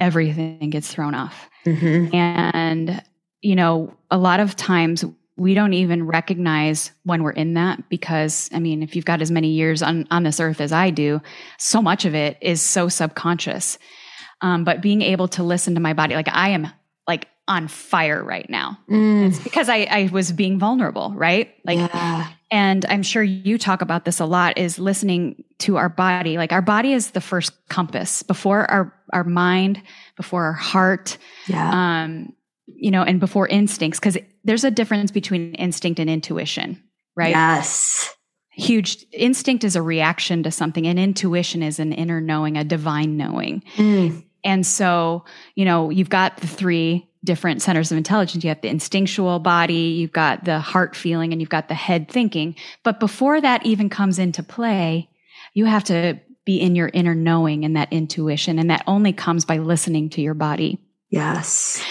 everything gets thrown off. Mm-hmm. And, you know, a lot of times we don't even recognize when we're in that because I mean, if you've got as many years on, on this earth as I do, so much of it is so subconscious. Um, but being able to listen to my body, like I am like on fire right now. Mm. It's because I, I was being vulnerable, right? Like, yeah. and I'm sure you talk about this a lot is listening to our body. Like our body is the first compass before our, our mind, before our heart, Yeah. um, you know, and before instincts, because there's a difference between instinct and intuition, right? Yes. Huge instinct is a reaction to something, and intuition is an inner knowing, a divine knowing. Mm. And so, you know, you've got the three different centers of intelligence. You have the instinctual body, you've got the heart feeling, and you've got the head thinking. But before that even comes into play, you have to be in your inner knowing and that intuition. And that only comes by listening to your body. Yes.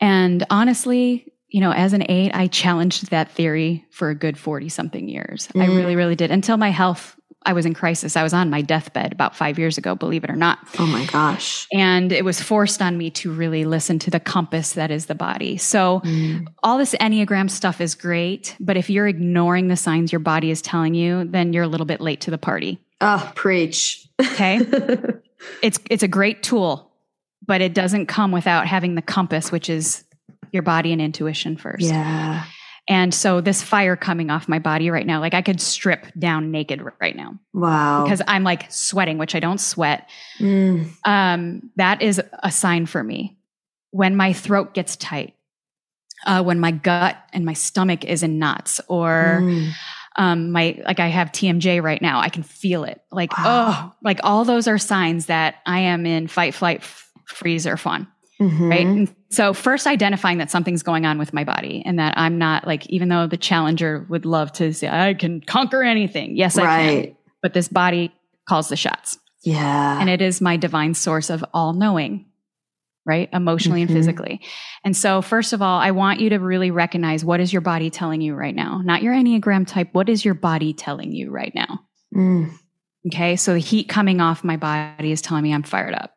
And honestly, you know, as an eight, I challenged that theory for a good 40 something years. I Mm. really, really did until my health. I was in crisis. I was on my deathbed about five years ago, believe it or not. Oh my gosh. And it was forced on me to really listen to the compass that is the body. So Mm. all this Enneagram stuff is great, but if you're ignoring the signs your body is telling you, then you're a little bit late to the party. Oh, preach. Okay. it's it's a great tool, but it doesn't come without having the compass, which is your body and intuition first. yeah. And so this fire coming off my body right now, like I could strip down naked right now Wow. because I'm like sweating, which I don't sweat. Mm. Um, that is a sign for me. When my throat gets tight, uh, when my gut and my stomach is in knots, or Mm. um, my like I have TMJ right now, I can feel it. Like Wow. oh, like all those are signs that I am in fight, flight, f- freeze, or fawn Mhm. right? And so first identifying that something's going on with my body and that I'm not like, even though the challenger would love to say, I can conquer anything. Yes, I can. Right. But this body calls the shots Yeah. and it is my divine source of all knowing, right? Emotionally Mhm. and physically. And so first of all, I want you to really recognize what is your body telling you right now? Not your Enneagram type. What is your body telling you right now? Mm. Okay. So the heat coming off my body is telling me I'm fired up.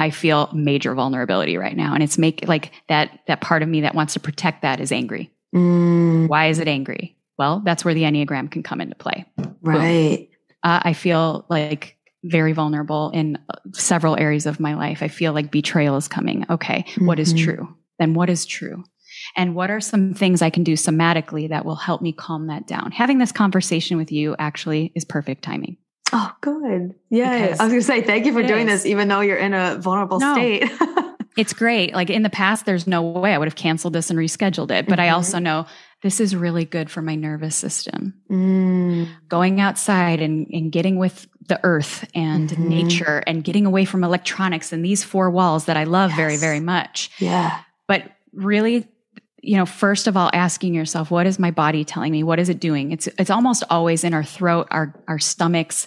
I feel major vulnerability right now. And it's make like that, that part of me that wants to protect that is angry. Mm. Why is it angry? Well, that's where the Enneagram can come into play. Right. Uh, I feel like very vulnerable in uh, several areas of my life. I feel like betrayal is coming. Okay. What is Mhm. true? Then what is true? And what are some things I can do somatically that will help me calm that down? Having this conversation with you actually is perfect timing. Oh, good. Yeah. I was going to say, thank you for doing is. this, even though you're in a vulnerable No. state. It's great. Like in the past, there's no way I would have canceled this and rescheduled it. But I Mhm. also know this is really good for my nervous system. mm. Going outside and, and getting with the earth and Mhm. nature and getting away from electronics and these four walls that I love very, very much. Yeah. But really, you know, first of all, asking yourself, what is my body telling me? What is it doing? It's it's almost always in our throat, our our stomachs,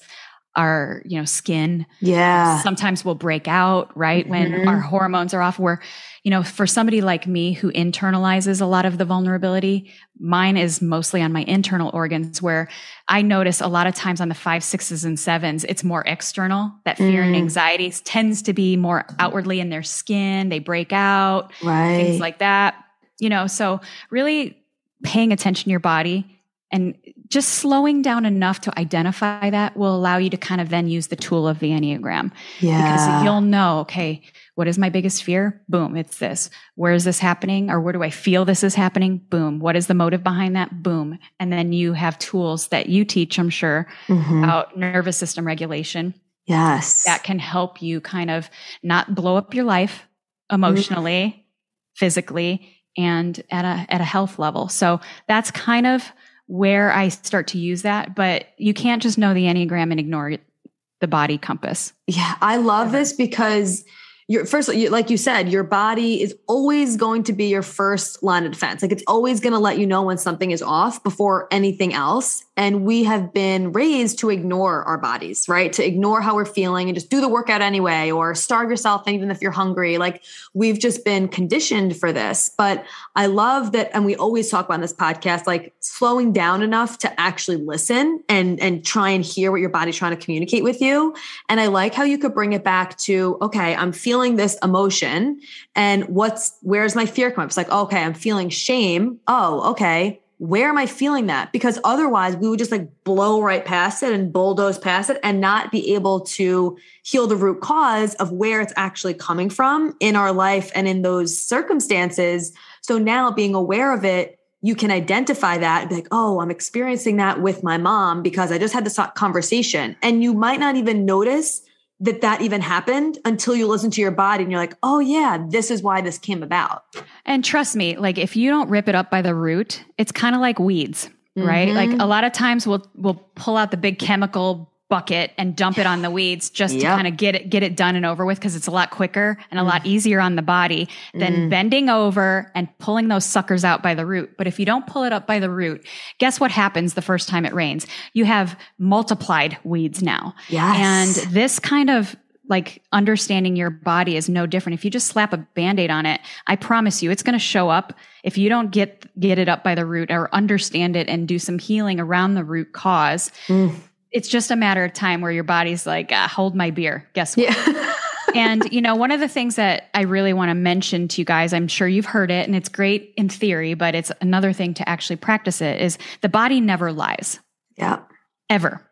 our you know skin. Yeah. Sometimes we'll break out, right? Mhm. When our hormones are off. Where, you know, for somebody like me who internalizes a lot of the vulnerability, mine is mostly on my internal organs where I notice a lot of times on the five, sixes, and sevens, it's more external. That fear and Mm. anxiety tends to be more outwardly in their skin. They break out, right. things like that. You know, so really paying attention to your body and just slowing down enough to identify that will allow you to kind of then use the tool of the Enneagram yeah. because you'll know, okay, what is my biggest fear? Boom, it's this. Where is this happening? Or where do I feel this is happening? Boom. What is the motive behind that? Boom. And then you have tools that you teach, I'm sure, Mhm. about nervous system regulation yes. that can help you kind of not blow up your life emotionally, physically, and at a at a health level. So that's kind of where I start to use that. But you can't just know the Enneagram and ignore the body compass. Yeah, I love this because you're first, like you said, your body is always going to be your first line of defense. Like it's always going to let you know when something is off before anything else. And we have been raised to ignore our bodies, right? To ignore how we're feeling and just do the workout anyway, or starve yourself even if you're hungry. Like we've just been conditioned for this. But I love that, and we always talk about in this podcast, like slowing down enough to actually listen and and try and hear what your body's trying to communicate with you. And I like how you could bring it back to, okay, I'm feeling this emotion, and what's where's my fear come up? It's like, okay, I'm feeling shame. Oh, okay. where am I feeling that? Because otherwise we would just like blow right past it and bulldoze past it and not be able to heal the root cause of where it's actually coming from in our life and in those circumstances. So now being aware of it, you can identify that and be like, oh, I'm experiencing that with my mom because I just had this conversation. And you might not even notice that that even happened until you listen to your body and you're like, oh, yeah, this is why this came about. And trust me, like if you don't rip it up by the root, it's kind of like weeds, mm-hmm. right? Like mm-hmm. a lot of times we'll, we'll pull out the big chemical bucket and dump it on the weeds just yep. to kind of get it get it done and over with because it's a lot quicker and a mm. lot easier on the body than mm. bending over and pulling those suckers out by the root. But if you don't pull it up by the root, guess what happens the first time it rains? You have multiplied weeds now. Yes. And this kind of like understanding your body is no different. If you just slap a band-aid on it, I promise you it's going to show up. If you don't get get it up by the root or understand it and do some healing around the root cause, mm it's just a matter of time where your body's like, ah, hold my beer. Guess what? Yeah. and you know, one of the things that I really want to mention to you guys, I'm sure you've heard it and it's great in theory, but it's another thing to actually practice it is the body never lies. Yeah. Ever.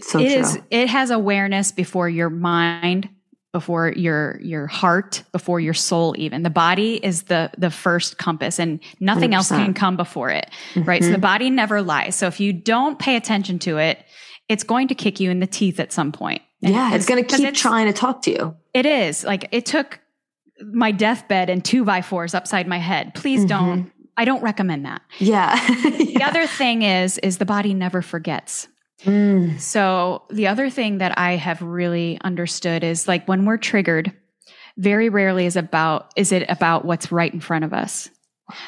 So it is, it has awareness before your mind, before your your heart, before your soul even. The body is the the first compass and nothing 100%. else can come before it. Mm-hmm. Right? So the mm-hmm. body never lies. So if you don't pay attention to it, it's going to kick you in the teeth at some point. yeah, it's going to keep trying to talk to you. It is. Like it took my deathbed and two by fours upside my head. Please mm-hmm. don't. I don't recommend that. Yeah. yeah. The other thing is, is the body never forgets. Mm. So the other thing that I have really understood is like when we're triggered, very rarely is about is it about what's right in front of us,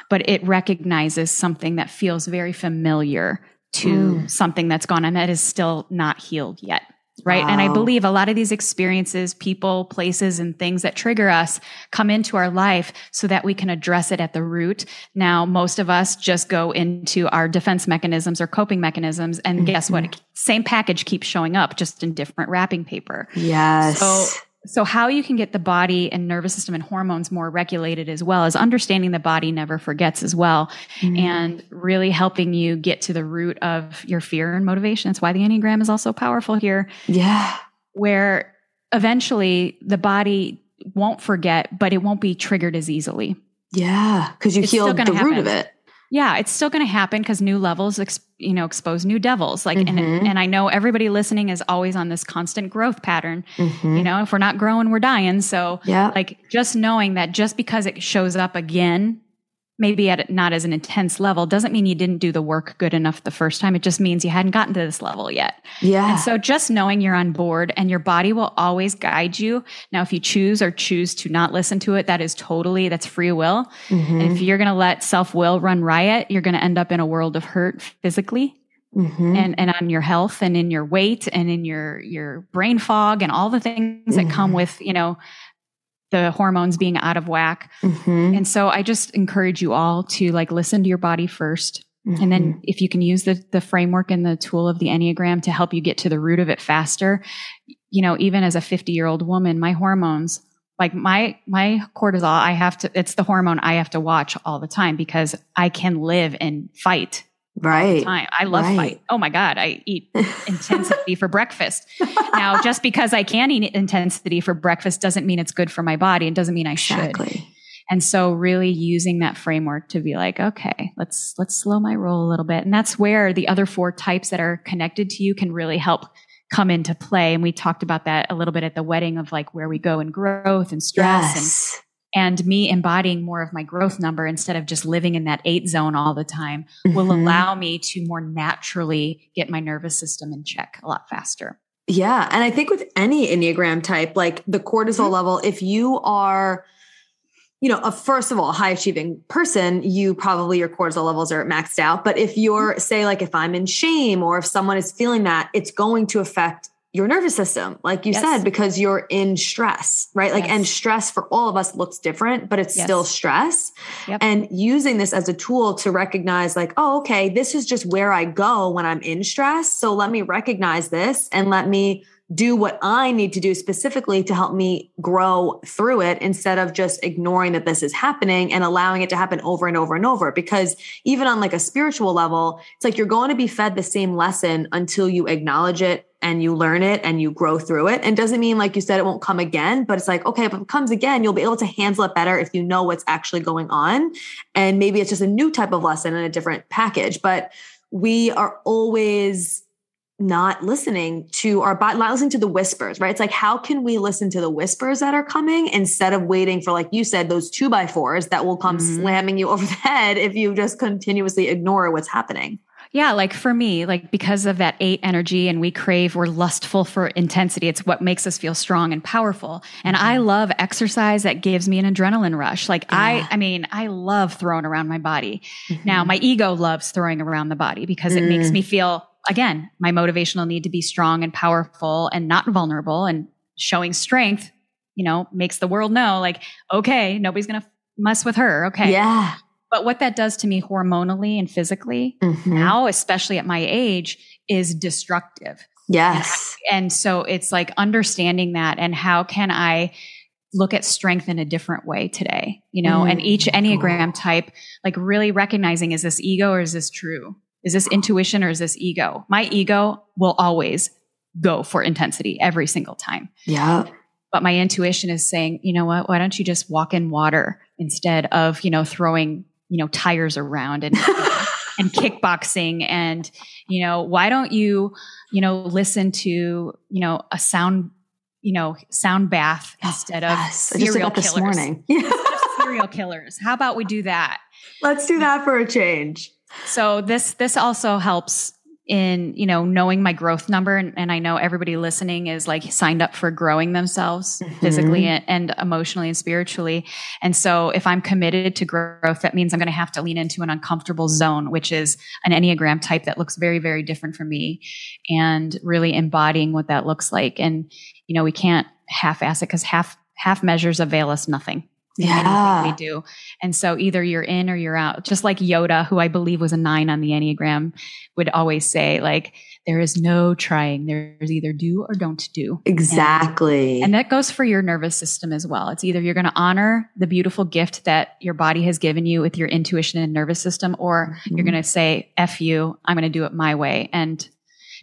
but it recognizes something that feels very familiar to mm. something that's gone on that is still not healed yet. Right. Wow. And I believe a lot of these experiences, people, places, and things that trigger us come into our life so that we can address it at the root. Now, most of us just go into our defense mechanisms or coping mechanisms. And mm-hmm. guess what? Same package keeps showing up, just in different wrapping paper. Yes. So so, how you can get the body and nervous system and hormones more regulated as well is understanding the body never forgets as well, mm-hmm. and really helping you get to the root of your fear and motivation. That's why the Enneagram is also powerful here. Yeah. Where eventually the body won't forget, but it won't be triggered as easily. Yeah. Because you healed the happen. root of it yeah, it's still going to happen because new levels, ex- you know, expose new devils. Like, mm-hmm. and and I know everybody listening is always on this constant growth pattern. Mm-hmm. You know, if we're not growing, we're dying. So, yeah, like just knowing that just because it shows up again maybe at not as an intense level doesn't mean you didn't do the work good enough the first time. It just means you hadn't gotten to this level yet. Yeah. And so just knowing you're on board and your body will always guide you. Now, if you choose or choose to not listen to it, that is totally, that's free will. Mm-hmm. And if you're going to let self will run riot, you're going to end up in a world of hurt physically. Mm-hmm. and and on your health and in your weight and in your your brain fog and all the things that come mm-hmm. with you know the hormones being out of whack. Mm-hmm. And so I just encourage you all to like listen to your body 1st mm-hmm. And then mm-hmm. if you can use the, the framework and the tool of the Enneagram to help you get to the root of it faster, you know, even as a 50 year old woman, my hormones, like my, my cortisol, I have to, it's the hormone I have to watch all the time because I can live and fight Right. Time. I love right. fight. Oh my God. I eat intensity for breakfast. Now, just because I can eat intensity for breakfast doesn't mean it's good for my body and doesn't mean I exactly. should. And so really using that framework to be like, okay, let's, let's slow my roll a little bit. And that's where the other four types that are connected to you can really help come into play. And we talked about that a little bit at the wedding of like where we go in growth and stress yes. and and me embodying more of my growth number instead of just living in that eight zone all the time mm-hmm. will allow me to more naturally get my nervous system in check a lot faster. Yeah. And I think with any Enneagram type, like the cortisol mm-hmm. level, if you are, you know, a first of all, high achieving person, you probably your cortisol levels are maxed out. But if you're, say, like if I'm in shame or if someone is feeling that, it's going to affect your nervous system, like you yes. said, because you're in stress, right? Like, yes. and stress for all of us looks different, but it's yes. still stress. Yep. And using this as a tool to recognize, like, oh, okay, this is just where I go when I'm in stress. So let me recognize this and let me do what I need to do specifically to help me grow through it instead of just ignoring that this is happening and allowing it to happen over and over and over. Because even on like a spiritual level, it's like you're going to be fed the same lesson until you acknowledge it and you learn it and you grow through it. And doesn't mean, like you said, it won't come again, but it's like, okay, if it comes again, you'll be able to handle it better if you know what's actually going on. And maybe it's just a new type of lesson in a different package. But we are always not listening to our body, not listening to the whispers, right? It's like, how can we listen to the whispers that are coming instead of waiting for, like you said, those two by fours that will come mm-hmm. slamming you over the head if you just continuously ignore what's happening? Yeah, like for me, like because of that eight energy and we crave, we're lustful for intensity. It's what makes us feel strong and powerful. And mm-hmm. I love exercise that gives me an adrenaline rush. Like yeah. I, I mean, I love throwing around my body. Mm-hmm. Now my ego loves throwing around the body because it mm. makes me feel again, my motivational need to be strong and powerful and not vulnerable and showing strength, you know, makes the world know like, okay, nobody's going to mess with her. Okay. Yeah. But what that does to me hormonally and physically mm-hmm. now, especially at my age, is destructive. Yes. And, and so it's like understanding that and how can I look at strength in a different way today, you know, mm-hmm. and each mm. Enneagram type, like really recognizing is this ego or is this true? Is this intuition or is this ego? My ego will always go for intensity every single time. Yeah. But my intuition is saying, you know what? Why don't you just walk in water instead of, you know, throwing, you know, tires around and, and kickboxing and, you know, why don't you, you know, listen to, you know, a sound, you know, sound bath oh, instead of yes, serial killers. This morning. serial killers. How about we do that? Let's do that for a change. So this this also helps in you know knowing my growth number. And, and, i know everybody listening is like signed up for growing themselves mm-hmm. physically and, and, emotionally and spiritually. And so if i'm committed to growth that means i'm going to have to lean into an uncomfortable zone which is an enneagram type that looks very very different from me and really embodying what that looks like. And you know we can't half-ass it because half half measures avail us nothing yeah. we do. And so either you're in or you're out. Just like Yoda, who I believe was a nine on the Enneagram, would always say, like, there is no trying. There's either do or don't do. Exactly. And, and that goes for your nervous system as well. It's either you're going to honor the beautiful gift that your body has given you with your intuition and nervous system, or mm-hmm. you're going to say, F you, I'm going to do it my way. And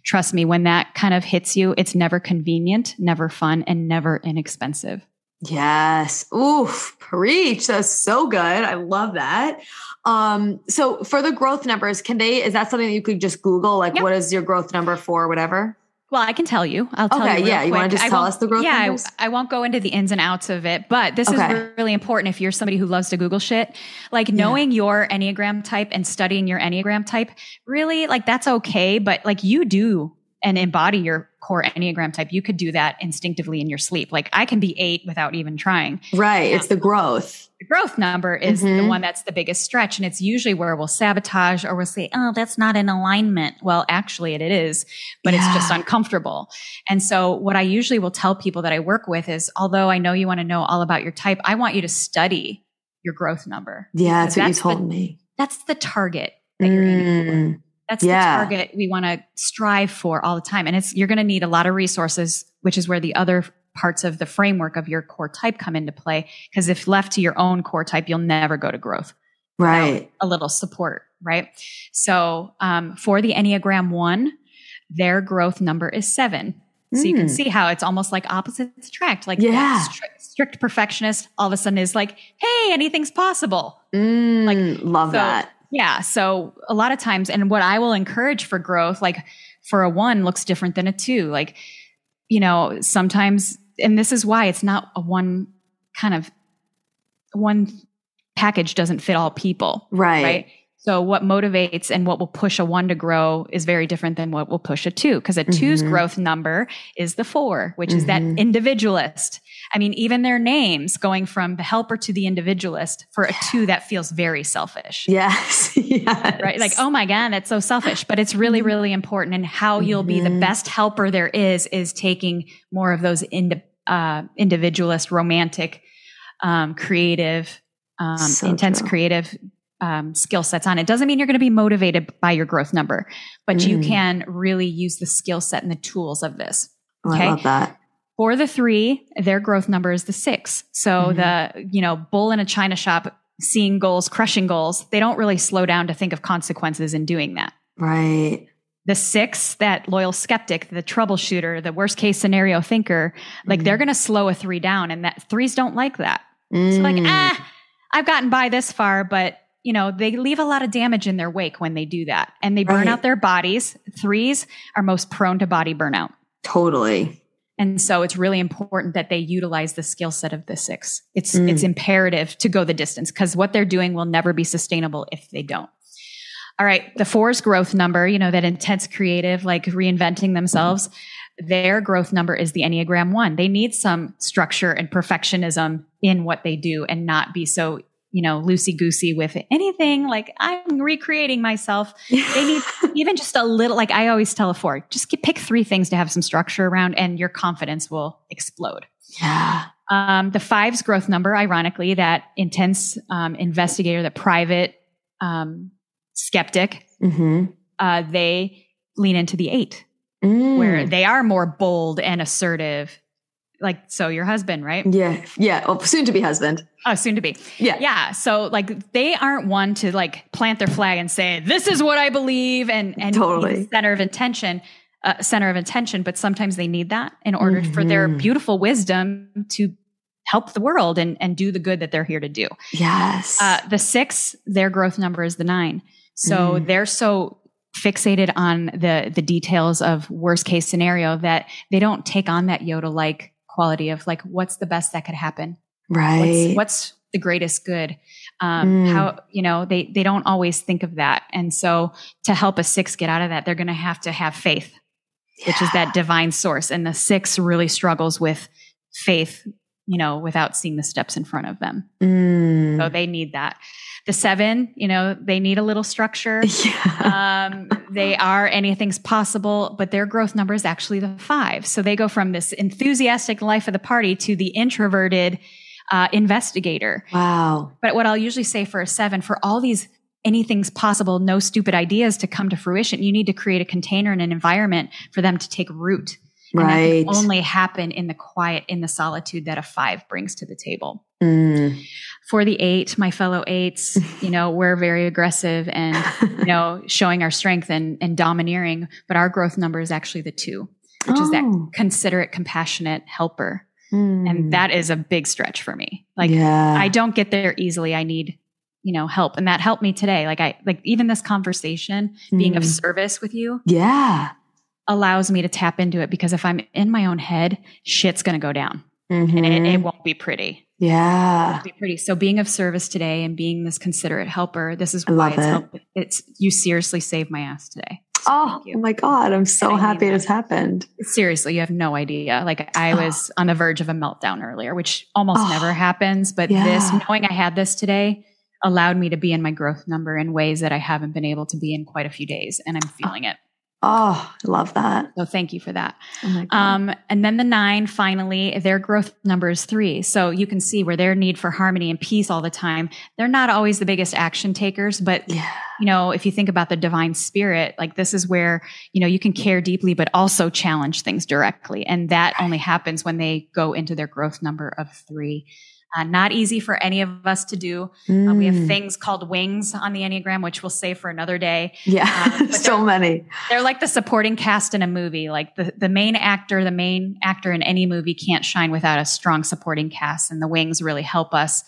trust me, when that kind of hits you, it's never convenient, never fun, and never inexpensive. Yes. Oof. Preach. That's so good. I love that. Um, so for the growth numbers, can they, is that something that you could just Google? Like, yep. what is your growth number for whatever? Well, I can tell you. I'll tell okay, you. yeah. You want to just tell us the growth yeah, numbers? I, I, won't go into the ins and outs of it, but this okay. is really important if you're somebody who loves to Google shit. Like knowing yeah. your Enneagram type and studying your Enneagram type, really, like that's okay. But like you do and embody your core Enneagram type, you could do that instinctively in your sleep. Like I can be eight without even trying. Right. It's the growth. The growth number is mm-hmm. the one that's the biggest stretch. And it's usually where we'll sabotage or we'll say, oh, that's not in alignment. Well, actually it is, but yeah. it's just uncomfortable. And so what I usually will tell people that I work with is, although I know you want to know all about your type, I want you to study your growth number. Yeah. That's what that's you told the, me. That's the target that you're aiming for. That's yeah. the target we want to strive for all the time. And it's, you're going to need a lot of resources, which is where the other parts of the framework of your core type come into play. Because if left to your own core type, you'll never go to growth. Right. A little support. Right. So, um, for the Enneagram one, their growth number is seven. So mm. you can hmm. see how it's almost like opposites attract. Like yeah. strict, strict perfectionist all of a sudden is like, hey, anything's possible. Mm, like love so, that. Yeah. So a lot of times, and what I will encourage for growth, like for a one looks different than a two. Like, you know, sometimes, and this is why it's not a one kind of one package doesn't fit all people. Right. Right. So what motivates and what will push a one to grow is very different than what will push a two because a two's mm-hmm. growth number is the four, which mm-hmm. is that mm-hmm. individualist. I mean, even their names going from the helper to the individualist for a two that feels very selfish. Yes. yes. Right. Like, oh my God, that's so selfish, but it's really, mm-hmm. really important. And how you'll be the mm-hmm. best helper there is, is taking more of those ind- uh, individualist, romantic, um, creative, um, so intense true. creative um, skill sets on. It doesn't mean you're going to be motivated by your growth number, but mm. you can really use the skill set and the tools of this. Oh, I love that. For the three, their growth number is the six. So the, you know, bull in a china shop seeing goals, crushing goals, they don't really slow down to think of consequences in doing that. Right. The six, that loyal skeptic, the troubleshooter, the worst case scenario thinker, like they're going to slow a three down and that threes don't like that. It's like, Mm. ah, I've gotten by this far, but you know, they leave a lot of damage in their wake when they do that and they burn Right. out their bodies. Threes are most prone to body burnout. Totally. And so it's really important that they utilize the skill set of the six. It's Mm. it's imperative to go the distance because what they're doing will never be sustainable if they don't. All right, the four's growth number, you know, that intense creative, like reinventing themselves, their growth number is the Enneagram one. They need some structure and perfectionism in what they do and not be so, you know, loosey goosey with anything like I'm recreating myself they need even just a little like i always tell a four just pick three things to have some structure around and your confidence will explode yeah. um, the fives growth number ironically that intense um, investigator the private um, skeptic Mm-hmm. uh, they lean into the eight Mm. where they are more bold and assertive like so your husband right yeah. Yeah. Well, soon to be husband. oh soon to be Yeah. yeah so like they aren't one to like plant their flag and say this is what i believe and and Totally. center of intention uh, center of intention but sometimes they need that in order for their Mhm. beautiful wisdom to help the world and and do the good that they're here to do Yes. uh, the six their growth number is the nine so Mm. they're so fixated on the the details of worst case scenario that they don't take on that yoda like quality of like what's the best that could happen? Right. what's, what's the greatest good? Um, Mm. how you know they they don't always think of that. And so to help a six get out of that they're going to have to have faith which is that divine source. And the six really struggles with faith you know without seeing the steps in front of them Mm. so they need that the seven you know they need a little structure yeah. um, they are anything's possible, but their growth number is actually the five. So they go from this enthusiastic life of the party to the introverted uh, investigator. wow. But what I'll usually say for a seven, for all these anything's possible, no stupid ideas to come to fruition, you need to create a container and an environment for them to take root. Right. only happen in the quiet, in the solitude that a five brings to the table Mm. for the eight, my fellow eights, you know, we're very aggressive and, you know, showing our strength and, and domineering, but our growth number is actually the two, which is that Oh. considerate, compassionate helper. Mm. And that is a big stretch for me. Like yeah. I don't get there easily. I need, you know, help. And that helped me today. Like I, like even this conversation being of Mm. service with you yeah. Allows me to tap into it because if I'm in my own head, shit's going to go down and it, it mm-hmm. won't be pretty. yeah. be pretty. So being of service today and being this considerate helper, this is why it's it. helped. It's you seriously saved my ass today. So Oh, thank oh my God. I'm so I happy this happened. Seriously, you have no idea. Like I Oh. was on the verge of a meltdown earlier, which almost Oh, never happens. But yeah. this, knowing I had this today, allowed me to be in my growth number in ways that I haven't been able to be in quite a few days, and I'm oh. feeling it. Oh, I love that. So thank you for that. Oh. Um, and then the nine, finally, their growth number is three. So you can see where their need for harmony and peace all the time. They're not always the biggest action takers, but yeah. you know, if you think about the divine spirit, like this is where, you know, you can care deeply, but also challenge things directly. And that only happens when they go into their growth number of three. Uh, not easy for any of us to do. Uh, we have Mm. things called wings on the Enneagram, which we'll save for another day. Yeah. um, so many. They're like the supporting cast in a movie. Like the, the main actor, the main actor in any movie can't shine without a strong supporting cast. And the wings really help us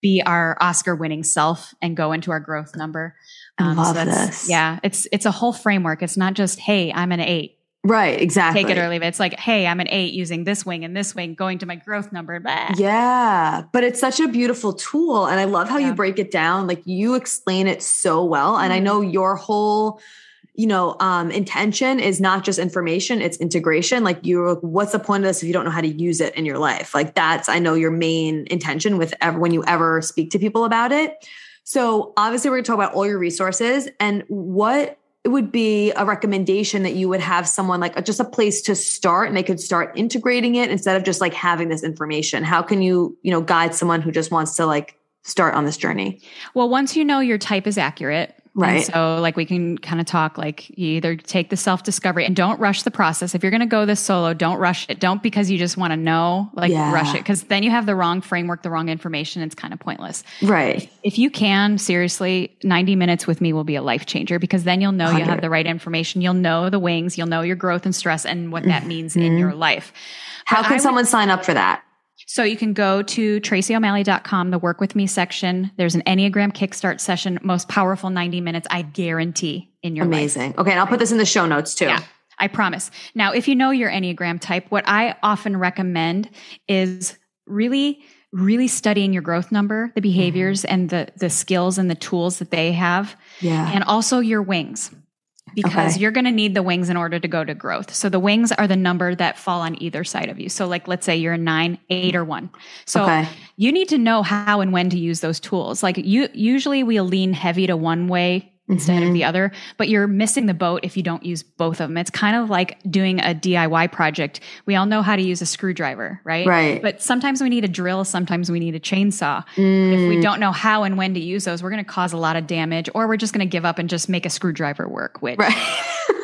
be our Oscar winning self and go into our growth number. I love that's- this. Yeah. It's, it's a whole framework. It's not just, Hey, I'm an eight. Right. Exactly. Take it or leave it. It's like, Hey, I'm an eight using this wing and this wing going to my growth number. Blah. Yeah, but it's such a beautiful tool. And I love how Yeah. you break it down. Like you explain it so well. And I Mhm. know your whole, you know, um, intention is not just information, it's integration. Like you're like, what's the point of this if you don't know how to use it in your life? Like that's, I know your main intention with ever when you ever speak to people about it. So obviously we're gonna talk about all your resources and what would be a recommendation that you would have someone like just a place to start and they could start integrating it instead of just like having this information. How can you you know guide someone who just wants to like start on this journey? Well, once you know your type is accurate, Right. And so, like, we can kind of talk like you either take the self discovery and don't rush the process. If you're going to go this solo, don't rush it. Don't because you just want to know, like, Yeah. rush it because then you have the wrong framework, the wrong information. It's kind of pointless. Right. If you can, seriously, 90 minutes with me will be a life changer because then you'll know you have the right information. You'll know the wings, you'll know your growth and stress and what that mm-hmm. means in your life. How But I can would- someone sign up for that? So you can go to tracyo'malley.com, the work with me section. There's an Enneagram Kickstart session, most powerful 90 minutes, I guarantee in your life. Amazing. Okay, and I'll put this in the show notes too. Yeah, I promise. Now, if you know your Enneagram type, what I often recommend is really really studying your growth number, the mm-hmm. behaviors and the the skills and the tools that they have Yeah. and also your wings. Because Okay. you're going to need the wings in order to go to growth. So the wings are the number that fall on either side of you. So like let's say you're a 9, 8 or 1. So Okay. you need to know how and when to use those tools. Like you usually we'll lean heavy to one way instead Mm-hmm. of the other, but you're missing the boat if you don't use both of them. It's kind of like doing a DIY project. We all know how to use a screwdriver, right? Right. But sometimes we need a drill, sometimes we need a chainsaw. If Mm. we don't know how and when to use those, we're going to cause a lot of damage or we're just going to give up and just make a screwdriver work, which Right.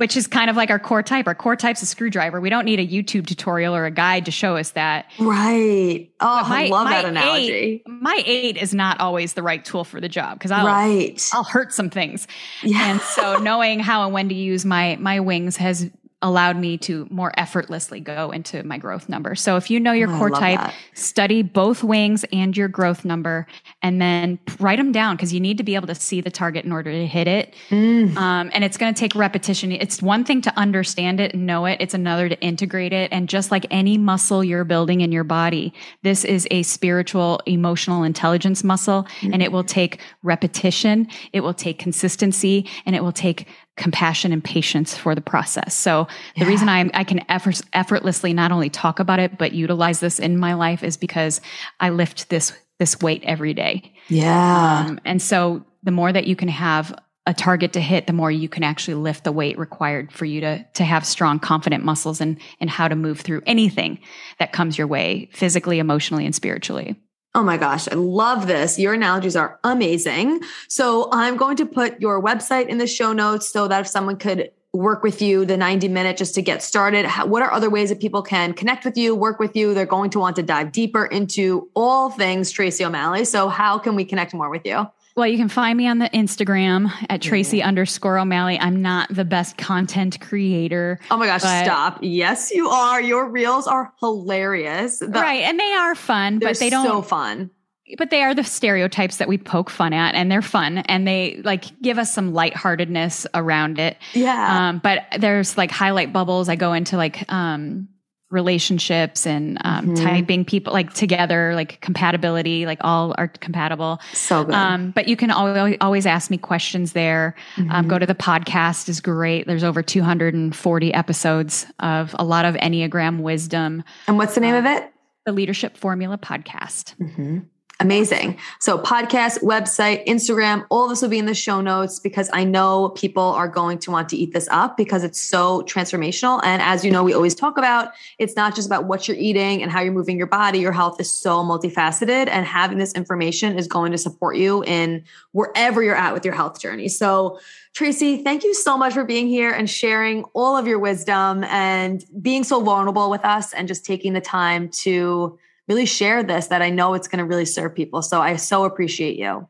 which is kind of like our core type. Our core type's a screwdriver. We don't need a YouTube tutorial or a guide to show us that. right. Oh, My- I love that analogy. Eight, my eight is not always the right tool for the job because I'll Right. I'll hurt some things. Yeah. And so knowing how and when to use my my wings has allowed me to more effortlessly go into my growth number. So if you know your Oh, core type, that. study both wings and your growth number and then write them down because you need to be able to see the target in order to hit it. Mm. Um, and it's going to take repetition. It's one thing to understand it and know it. It's another to integrate it. And just like any muscle you're building in your body, this is a spiritual, emotional intelligence muscle and it will take repetition. It will take consistency and it will take compassion and patience for the process. So the reason I, I can effort, effortlessly not only talk about it, but utilize this in my life is because I lift this, this weight every day. Yeah. Um, and so the more that you can have a target to hit, the more you can actually lift the weight required for you to to have strong, confident muscles and and how to move through anything that comes your way, physically, emotionally, and spiritually. Oh my gosh, I love this. Your analogies are amazing. So I'm going to put your website in the show notes so that if someone could work with you the 90 minute just to get started, what are other ways that people can connect with you, work with you? They're going to want to dive deeper into all things Tracy O'Malley. So how can we connect more with you? Well, you can find me on the Instagram at Tracy underscore O'Malley. I'm not the best content creator. Oh my gosh, stop. Yes, you are. Your reels are hilarious. The- right. And they are fun, but they don't so fun. but they are the stereotypes that we poke fun at and they're fun and they like give us some lightheartedness around it. Yeah. Um, but there's like highlight bubbles. I go into like um, relationships and um, Mhm. typing people like together, like compatibility, like all are compatible. so good. Um, but you can always, always ask me questions there. Um, Mhm. go to the podcast is great. There's over 240 episodes of a lot of Enneagram wisdom. and what's the name of it? The Leadership Formula podcast. Mhm. Amazing. So, podcast, website, Instagram, all this will be in the show notes because I know people are going to want to eat this up because it's so transformational. And as you know, we always talk about it's not just about what you're eating and how you're moving your body. Your health is so multifaceted, and having this information is going to support you in wherever you're at with your health journey. So, Tracy, thank you so much for being here and sharing all of your wisdom and being so vulnerable with us and just taking the time to really share this that I know it's going to really serve people. So I so appreciate you.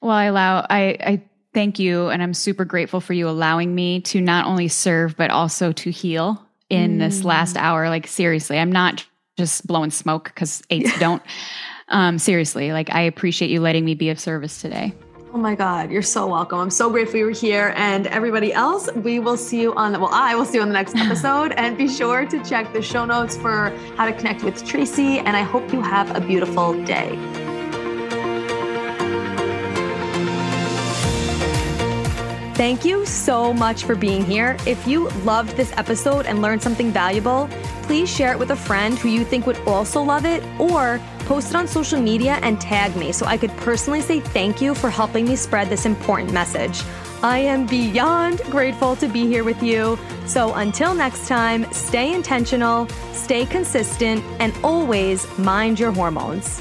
Well, I allow I, I thank you, and I'm super grateful for you allowing me to not only serve but also to heal in this Mm. last hour. Like seriously, I'm not just blowing smoke because eights don't. Um, seriously, like I appreciate you letting me be of service today. Oh my God, you're so welcome. I'm so grateful you were here. And everybody else, we will see you on the, well, I will see you on the next episode. and be sure to check the show notes for how to connect with Tracy. And I hope you have a beautiful day. Thank you so much for being here. If you loved this episode and learned something valuable, please share it with a friend who you think would also love it or post it on social media and tag me so I could personally say thank you for helping me spread this important message. I am beyond grateful to be here with you. So until next time, stay intentional, stay consistent, and always mind your hormones.